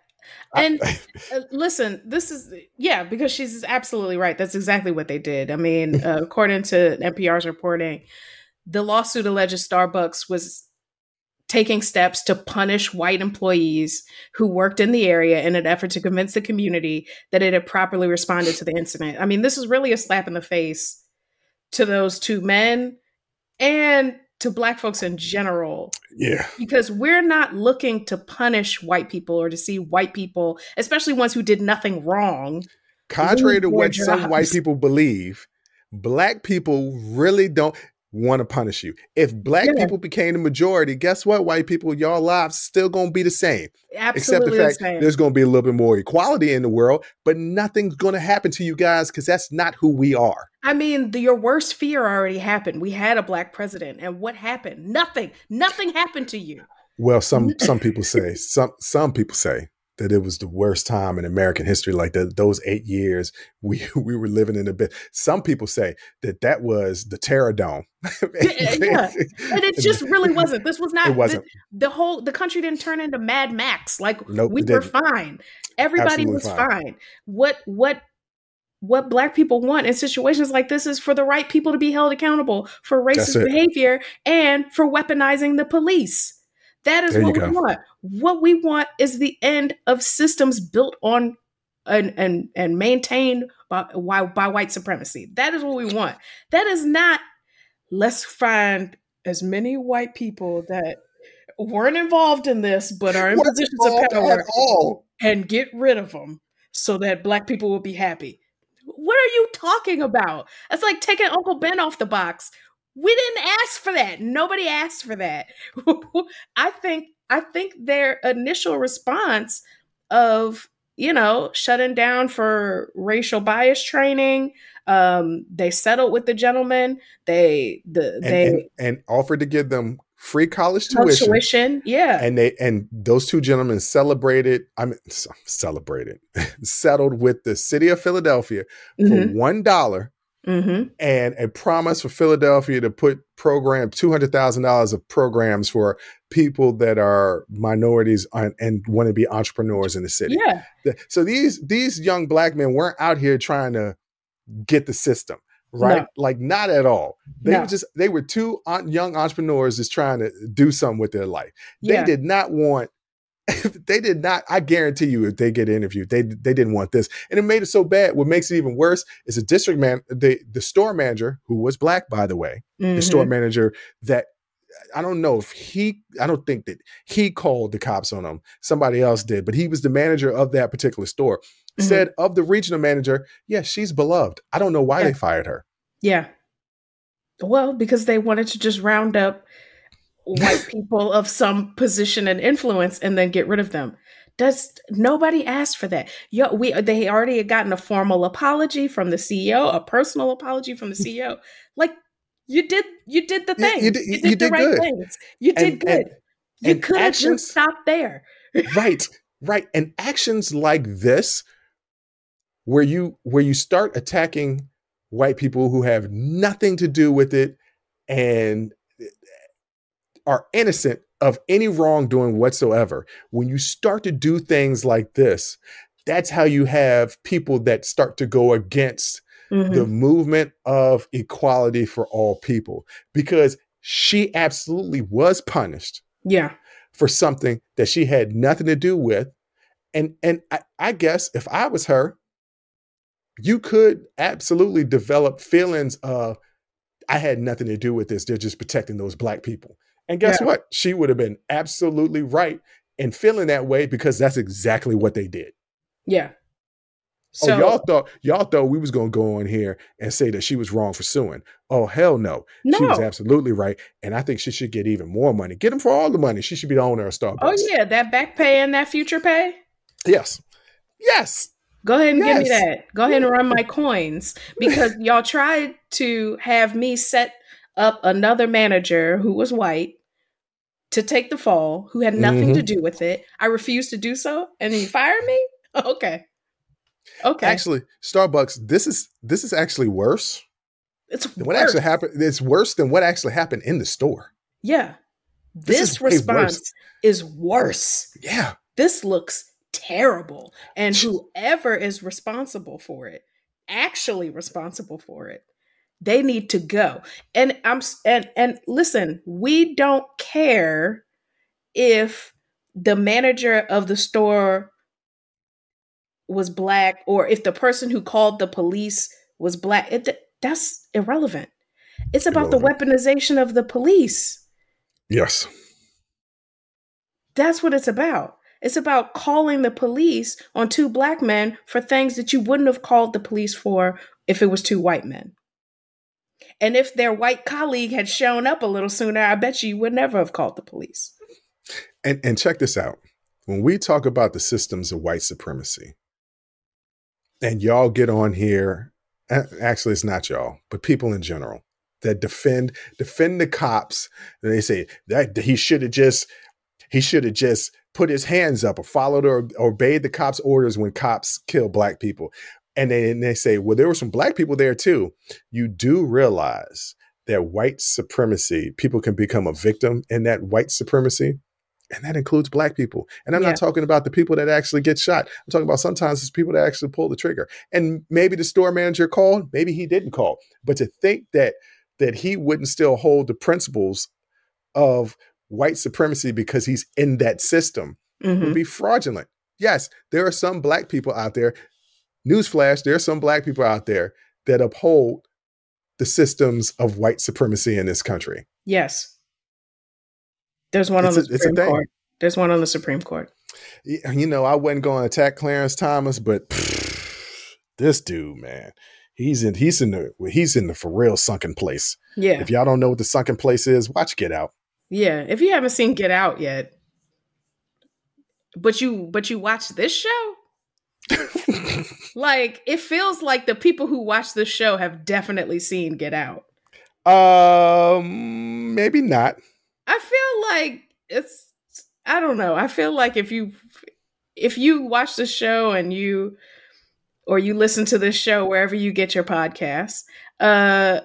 And uh, listen, this is yeah, because she's absolutely right. That's exactly what they did. I mean, uh, [LAUGHS] according to NPR's reporting, the lawsuit alleges Starbucks was taking steps to punish white employees who worked in the area in an effort to convince the community that it had properly responded to the incident. I mean, this is really a slap in the face to those two men and to black folks in general.
Yeah.
Because we're not looking to punish white people or to see white people, especially ones who did nothing wrong.
Contrary to what jobs. some white people believe, black people really don't want to punish you. If black yeah. people became the majority, guess what, white people, y'all lives still gonna be the same.
Absolutely
Except the fact the there's gonna be a little bit more equality in the world, but nothing's gonna happen to you guys because that's not who we are.
I mean, the, your worst fear already happened. We had a black president, and what happened? Nothing. Nothing happened to you.
Well, some [LAUGHS] some people say some some people say that it was the worst time in American history. Like the, those eight years, we [LAUGHS] we were living in a bit. Some people say that that was the Terror Dome. [LAUGHS]
yeah, yeah, and it just really [LAUGHS] wasn't. This was not.
It wasn't.
The, the whole the country didn't turn into Mad Max. Like nope, we were fine. Everybody Absolutely was fine. fine. What what what black people want in situations like this is for the right people to be held accountable for racist behavior and for weaponizing the police. That is there what we go. want. What we want is the end of systems built on and and and maintained by, by white supremacy. That is what we want. That is not let's find as many white people that weren't involved in this but are in positions of power and get rid of them so that black people will be happy. What are you talking about? It's like taking Uncle Ben off the box. We didn't ask for that. Nobody asked for that. [LAUGHS] I think I think their initial response of you know shutting down for racial bias training um they settled with the gentleman they the
and,
they
and, and offered to give them free college tuition.
tuition yeah
And they and those two gentlemen celebrated. I mean, [LAUGHS] celebrated, [LAUGHS] settled with the city of Philadelphia for
Mhm,
one dollar
mhm.
and a promise for Philadelphia to put program two hundred thousand dollars of programs for people that are minorities and, and want to be entrepreneurs in the city.
yeah
So these these young black men weren't out here trying to get the system right,
No.
like not at all. They
No.
were just they were two young entrepreneurs just trying to do something with their life. They
yeah
did not want. [LAUGHS] they did not. I guarantee you, if they get interviewed, they they didn't want this, and it made it so bad. What makes it even worse is the district man, the the store manager, who was black, by the way, the
mhm.
store manager that I don't know if he I don't think that he called the cops on him. Somebody else did, but he was the manager of that particular store.
Mhm.
Said of the regional manager, yeah, she's beloved. I don't know why
Yeah.
they fired her.
Yeah. Well, because they wanted to just round up white people of some position and influence and then get rid of them. Does nobody asked for that? Yo, we they already had gotten a formal apology from the CEO, a personal apology from the CEO. Like you did, you did the thing.
you did- you did
the right
good.
things. You did
And-
good.
and-
you
and
could have just stopped there.
right right and actions like this where you where you start attacking white people who have nothing to do with it and are innocent of any wrongdoing whatsoever when you start to do things like this that's how you have people that start to go against
Mhm.
the movement of equality for all people because she absolutely was punished
yeah.
for something that she had nothing to do with. And and I, I guess if I was her, you could absolutely develop feelings of I had nothing to do with this. They're just protecting those black people. And guess
Yeah.
what? She would have been absolutely right in feeling that way because that's exactly what they did.
Yeah. So
oh, y'all thought y'all thought we was gonna go on here and say that she was wrong for suing. Oh hell no.
no.
She was absolutely right. And I think she should get even more money. Get them for all the money. She should be the owner of Starbucks.
oh yeah, that back pay and that future pay.
Yes. Yes.
Go ahead and give me that. Go ahead and run my coins because y'all tried to have me set up another manager who was white to take the fall, who had nothing to mm-hmm. do with it. I refused to do so, and then you fired me. [LAUGHS] Okay, okay.
Actually, Starbucks, this is this is actually worse.
it's
What
worse.
actually happened it's worse than what actually happened in the store.
Yeah,
This
this,
is
response is worse.
Yeah.
This looks terrible, and whoever is responsible for it, actually responsible for it, they need to go. And I'm and and listen, we don't care if the manager of the store was black or if the person who called the police was black. It, that's irrelevant. It's about the weaponization of the police.
Yes.
That's what it's about. It's about calling the police on two black men for things that you wouldn't have called the police for if it was two white men. And if their white colleague had shown up a little sooner, I bet you would never have called the police.
And and check this out. When we talk about the systems of white supremacy, and y'all get on here, actually it's not y'all, but people in general that defend defend the cops, and they say that he should have just he should have just put his hands up or followed or obeyed the cops' orders when cops kill black people. And they, and they say, well, there were some black people there too. You do realize that white supremacy, people can become a victim in that white supremacy. And that includes black people. And I'm
Yeah.
not talking about the people that actually get shot. I'm talking about sometimes it's people that actually pull the trigger. And maybe the store manager called, maybe he didn't call. But to think that that he wouldn't still hold the principles of white supremacy because he's in that system
Mhm.
would be fraudulent. Yes, there are some black people out there. Newsflash, there are some black people out there that uphold the systems of white supremacy in this country.
Yes. There's one
It's
on the
a
Supreme. Court. There's one on the Supreme Court.
You know, I wasn't going to attack Clarence Thomas, but this dude, man, he's in he's in the he's in the for real sunken place.
Yeah.
If y'all don't know what the sunken place is, watch Get Out.
Yeah. If you haven't seen Get Out yet, but you but you watch this show? [LAUGHS] like it feels like the people who watch this show have definitely seen Get Out.
Um, maybe not.
I feel like it's I don't know. I feel like if you if you watch the show and you or you listen to this show wherever you get your podcasts, uh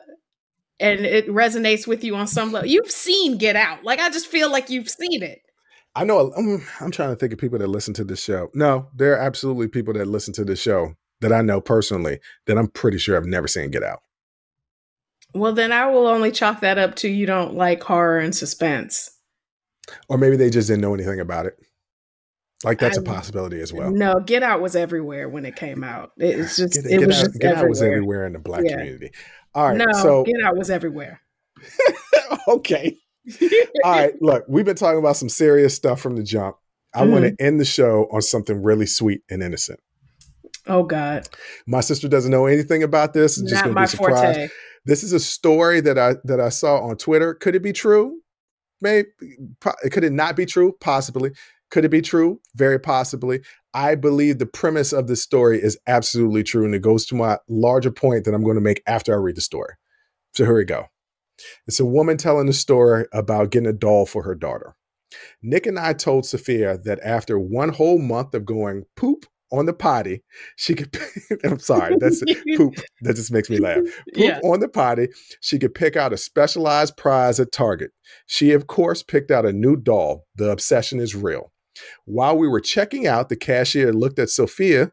and it resonates with you on some level. You've seen Get Out. Like I just feel like you've seen it.
I know. I'm, um, I'm trying to think of people that listen to this show. No, there are absolutely people that listen to this show that I know personally that I'm pretty sure I've never seen Get Out.
Well, then I will only chalk that up to you don't like horror and suspense.
Or maybe they just didn't know anything about it. Like that's
I-
a possibility as well.
No, Get Out was everywhere when it came out. It's [SIGHS] just
Get,
it
Get
was
out,
just
Get
everywhere.
Out was everywhere in the black
Yeah.
community. All right,
no,
so
Get Out was everywhere. [LAUGHS]
okay. [LAUGHS] All right, look, we've been talking about some serious stuff from the jump. I want
Mm-hmm.
to end the show on something really sweet and innocent.
Oh God,
My sister doesn't know anything about this. It's just going to be surprised.
forte.
This is a story that I that I saw on Twitter. Could it be true? Maybe. Could it not be true? Possibly. Could it be true? Very possibly. I believe the premise of this story is absolutely true, and it goes to my larger point that I'm going to make after I read the story. So here we go. It's a woman telling a story about getting a doll for her daughter. Nick and I told Sophia that after one whole month of going poop on the potty, she could. [LAUGHS] I'm sorry, that's [LAUGHS] poop. That just makes me laugh. Poop
Yeah.
on the potty, she could pick out a specialized prize at Target. She, of course, picked out a new doll. The obsession is real. While we were checking out, the cashier looked at Sophia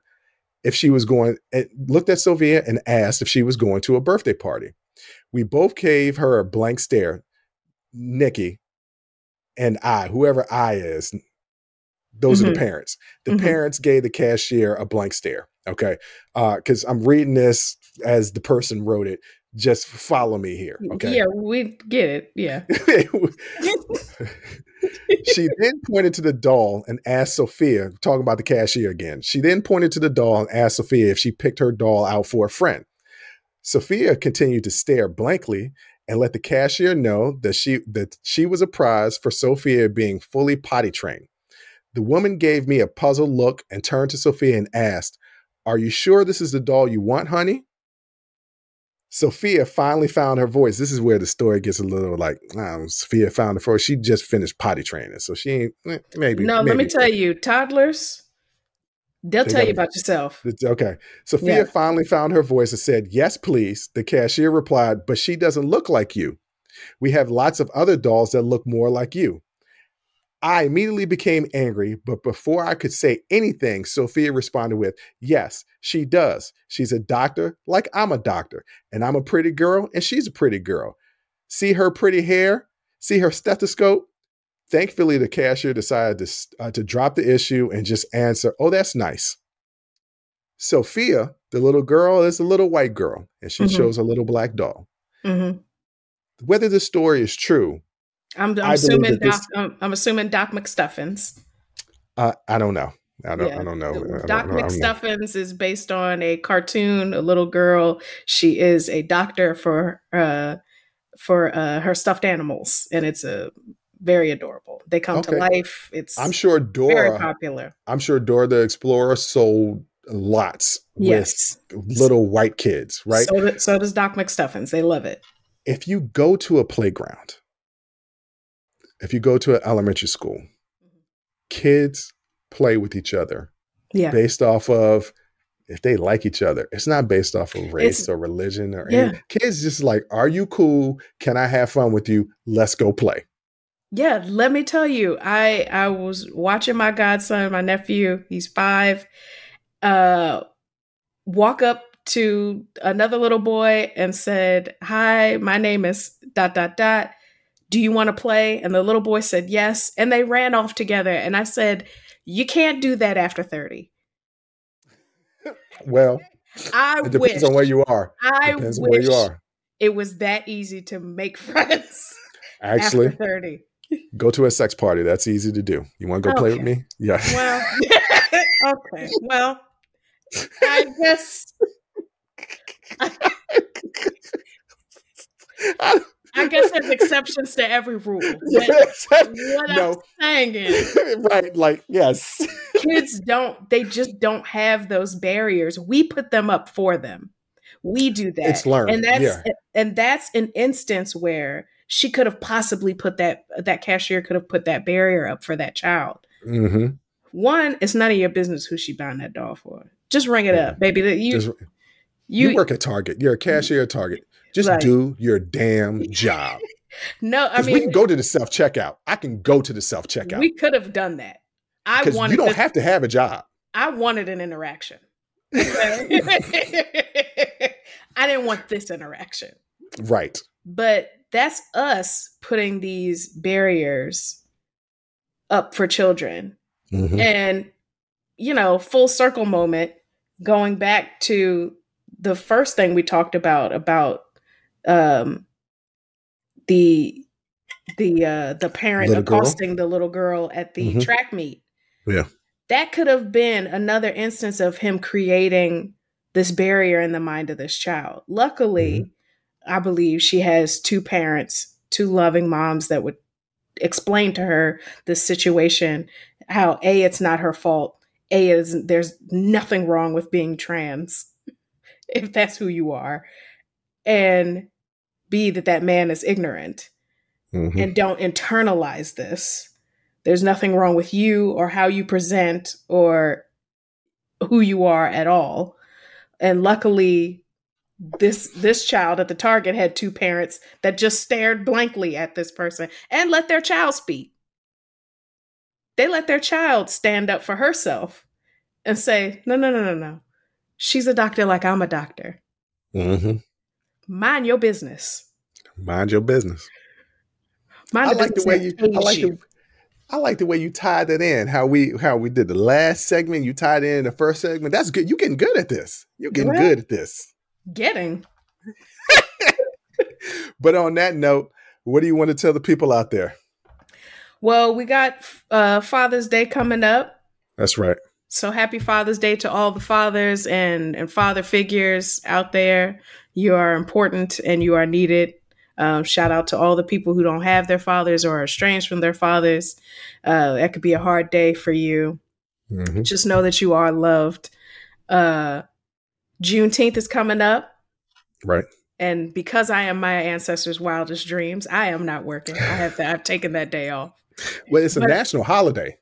if she was going, eh, looked at Sophia and asked if she was going to a birthday party. We both gave her a blank stare. Nikki and I, whoever I is, those are
Mhm.
the parents. The
Mhm.
parents gave the cashier a blank stare. Okay. Because I'm reading this as the person wrote it. Just follow me here. Okay.
Yeah, we get it. Yeah. [LAUGHS]
she then pointed to the doll and asked Sophia, talking about the cashier again. She then pointed to the doll and asked Sophia if she picked her doll out for a friend. Sophia continued to stare blankly and let the cashier know that she that she was a prize for Sophia being fully potty trained. The woman gave me a puzzled look and turned to Sophia and asked, "Are you sure this is the doll you want, honey?" Sophia finally found her voice. This is where the story gets a little like, um, Sophia found her voice. She just finished potty training, so she ain't eh, maybe.
no, let me tell you, toddlers, they'll
They
tell you about yourself.
Okay. Sophia
Yeah.
finally found her voice and said, Yes, please. The cashier replied, But she doesn't look like you. We have lots of other dolls that look more like you. I immediately became angry, but before I could say anything, Sophia responded with, Yes, she does. She's a doctor, like I'm a doctor, and I'm a pretty girl, and she's a pretty girl. See her pretty hair? See her stethoscope? Thankfully, the cashier decided to, uh, to drop the issue and just answer, Oh, that's nice. Sophia, the little girl, is a little white girl, and she
Mhm.
chose a little black doll.
hmm
Whether the story is true,
I'm, I'm assuming
that this-
Doc, I'm, I'm assuming Doc McStuffins.
uh, I don't know. I don't.
Yeah.
I don't know. I
Doc.
Don't know.
McStuffins is based on a cartoon. A little girl. She is a doctor for uh for uh her stuffed animals, and it's a very adorable. They come to life. It's
I'm sure
very
Dora.
popular.
I'm sure Dora the Explorer sold lots
Yes,
with little white kids, right?
So, so does Doc McStuffins. They love it.
if you go to a playground, if you go to an elementary school, mm-hmm. kids play with each other
Yeah,
based off of if they like each other. It's not based off of race
It's-
or religion or
Yeah.
anything. Kids just like, are you cool? Can I have fun with you? Let's go play.
Yeah. Let me tell you, I I was watching my godson, my nephew. He's five. Uh, walk up to another little boy and said, "Hi, my name is dot dot dot. Do you want to play?" And the little boy said yes, and they ran off together. And I said, "You can't do that after 30." [LAUGHS]
Well,
I
it depends
wish
on where you are.
I
Depends on where you are.
it was that easy to make [LAUGHS] friends
Actually,
after 30.
Go to a sex party. That's easy to do. You want to go play with me? Yeah.
Well, [LAUGHS] okay. Well, I guess
I,
I guess there's exceptions to every rule. [LAUGHS]
Yes.
what
no,
I'm saying is, [LAUGHS]
right? Like yes,
kids don't. They just don't have those barriers. We put them up for them. We do that.
It's learned,
and that's
yeah.
and that's an instance where she could have possibly put that that cashier could have put that barrier up for that child.
hmm
One, it's none of your business who she buying that doll for. Just ring it up, baby. You
Just, you,
you,
work at Target. You're a cashier at Target. Just
Right.
do your damn job. [LAUGHS]
no. I
'Cause we
mean,
can go to the self checkout. I can go to the self checkout
we could have done that. I wanted.
you don't
this-
have to have a job.
I wanted an interaction. [LAUGHS] [LAUGHS] I didn't want this interaction.
Right.
But that's us putting these barriers up for children.
Mhm.
And, you know, full circle moment, going back to the first thing we talked about, about um the the uh the parent
Little girl?
accosting the little girl at the
Mhm.
track meet.
Yeah.
That could have been another instance of him creating this barrier in the mind of this child. Luckily,
Mm-hmm.
I believe she has two parents, two loving moms that would explain to her the situation, how A, it's not her fault. A is there's nothing wrong with being trans, [LAUGHS] if that's who you are. And B, that that man is ignorant
Mhm.
and don't internalize this. There's nothing wrong with you or how you present or who you are at all. And luckily, this this child at the target had two parents that just stared blankly at this person and let their child speak. They let their child stand up for herself and say, "No, no, no, no, no. She's a doctor like I'm a doctor.
Mhm.
Mind your business."
Mind your business.
Mind
I like the way you. I like
you.
the. I like the way you tied it in. How we how we did the last segment. You tied in the first segment. That's good. You're getting good at this. You're getting
Well-
good at this.
Getting. [LAUGHS]
But on that note, what do you want to tell the people out there?
Well, we got uh, Father's Day coming up.
That's right.
So happy Father's Day to all the fathers and, and father figures out there. You are important and you are needed. Um, shout out to all the people who don't have their fathers or are estranged from their fathers. Uh, that could be a hard day for you.
Mhm.
Just know that you are loved. Uh, Juneteenth is coming up.
Right.
And because I am my ancestors' wildest dreams, I am not working. I have to, I've taken that day off.
Well, it's a
But-
national holiday.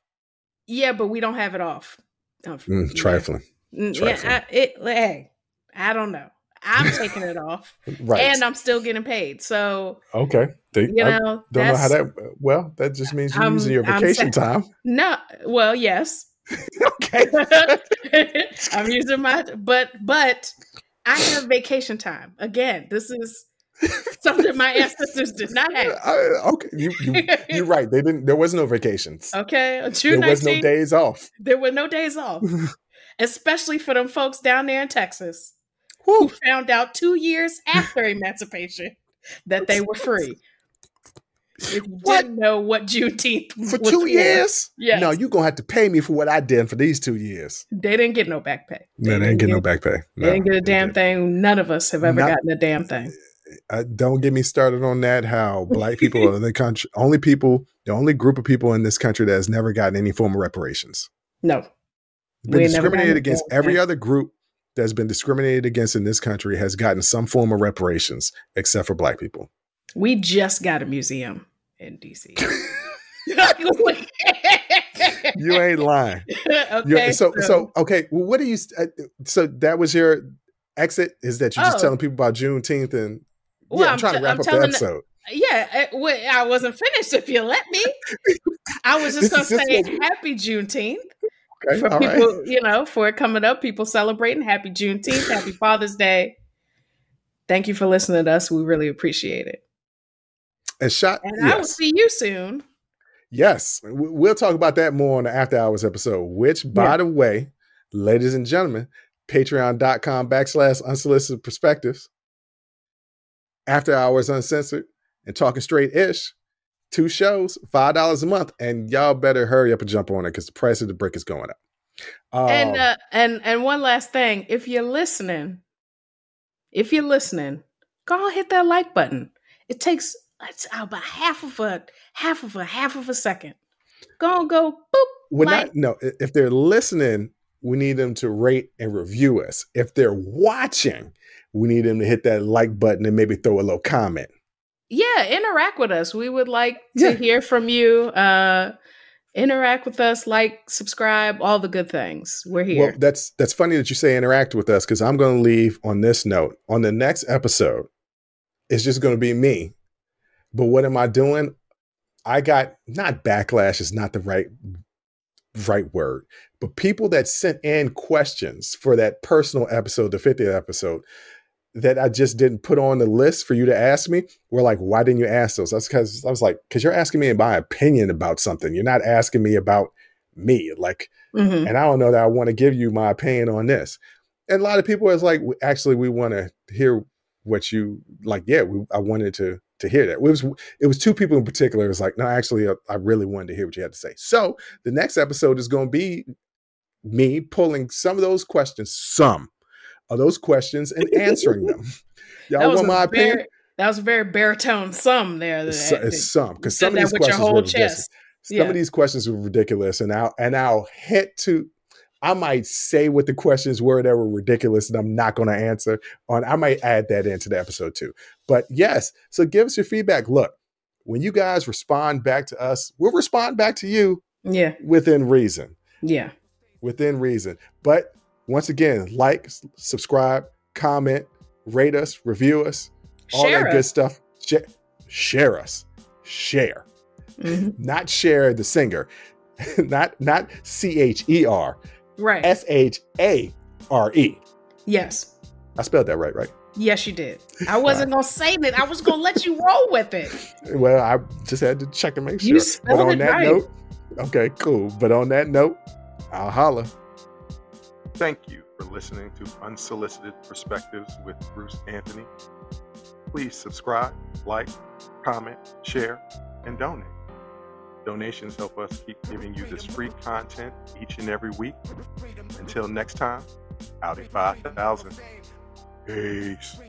Yeah, but we don't have it off.
Mm, trifling.
Mm,
Trifling.
Yeah, I, it, hey, I don't know. I'm taking it off, [LAUGHS]
Right.
and I'm still getting paid. So
okay. They-
you
I
know,
don't know how that. Well, that just means you're
I'm-
using your vacation time.
No, well, yes, [LAUGHS]
okay. [LAUGHS]
I'm using my, but but I have vacation time. Again, this is something my ancestors did not have. [LAUGHS]
Uh, okay. You, you, you're right. They didn't. There was no vacations.
Okay, June There
was no days off.
there were no days off, especially for them folks down there in Texas.
Whew.
who found out two years after emancipation that they were free.
What?
didn't know what Juneteenth
For
was
two
for,
years?
Yes.
No, you're gonna have to pay me for what I did for these two years.
they didn't get no back pay.
No, they didn't get no back pay.
They didn't get a damn
thing.
thing. None of us have ever
Not-
gotten a damn thing.
Uh, don't get me started on that. How black people are in the country, only people, the only group of people in this country that has never gotten any form of reparations.
No.
Been
We
discriminated against. Every
thing.
other group that's been discriminated against in this country has gotten some form of reparations, except for black people.
We just got a museum in DC. [LAUGHS] [LAUGHS] [LAUGHS]
You ain't lying.
okay.
You- so, so okay. Well, what do you? Uh, so that was your exit? Is that you just
Oh.
telling people about Juneteenth and?
Well,
yeah, I'm,
I'm
trying
t-
to wrap
I'm
up the episode.
yeah, it, wait, I wasn't finished. If you let me, I was just gonna
is just
say Happy Juneteenth.
Okay,
for
all right.
people, you know, for it coming up, people celebrating. Happy Juneteenth, Happy Father's Day. Thank you for listening to us. We really appreciate it.
And shot.
And I will see you soon.
Yes, we'll talk about that more on the after hours episode. Which, by
Yeah.
the way, ladies and gentlemen, patreon.com backslash unsolicited perspectives. After hours uncensored and talking straight ish. Two shows, five dollars a month, and y'all better hurry up and jump on it because the price of the brick is going up. Um,
and uh, and and one last thing, if you're listening, if you're listening, go hit that like button. It takes it's about half of a half of a half of a second. Go go boop. Like,
not no. If they're listening, we need them to rate and review us. If they're watching, we need them to hit that like button and maybe throw a little comment.
yeah, interact with us. We would like to
Yeah.
hear from you. Uh interact with us, like, subscribe, all the good things. We're here.
Well, that's that's funny that you say interact with us because I'm going to leave on this note. On the next episode, it's just going to be me. But what am I doing? I got not backlash is not the right right word, but people that sent in questions for that personal episode, the 50th episode, that I just didn't put on the list for you to ask me were like, why didn't you ask those? That's because I was like, because you're asking me my opinion about something. You're not asking me about me. Like,
Mhm.
and I don't know that I want to give you my opinion on this. And a lot of people is like, actually, we want to hear what you like. Yeah, we, I wanted to to hear that. It was it was two people in particular. It was like, no, actually, I, I really wanted to hear what you had to say. So the next episode is going to be me pulling some of those questions, some of those questions, and answering them. [LAUGHS] Y'all
That was
want my
very,
opinion?
That was a very baritone sum there.
It's,
that-
it's some because some of these questions were ridiculous.
chest.
Some
Yeah.
of these questions were ridiculous, and I'll and I'll hit to. I might say what the questions were that were ridiculous, and I'm not going to answer on. I might add that into the episode too. But yes, so give us your feedback. Look, when you guys respond back to us, we'll respond back to you
yeah,
within reason.
yeah.
Within reason. But once again, like, subscribe, comment, rate us, review us, all
Share
that good stuff. Share, share us. Share
Mhm.
not share the singer, [LAUGHS] not not C H E R,
Right.
S H A R E.
yes.
I spelled that right, right?
Yes, you did. I wasn't gonna say that. I was gonna let you roll with it. [LAUGHS]
Well, I just had to check and make sure.
You
but
spelled
on
it
that
right.
note, okay, cool. But on that note, I'll holla. Thank you for listening to Unsolicited Perspectives with Bruce Anthony. Please subscribe, like, comment, share, and donate. Donations help us keep giving you this free content each and every week. Until next time, Audi 5000. Peace.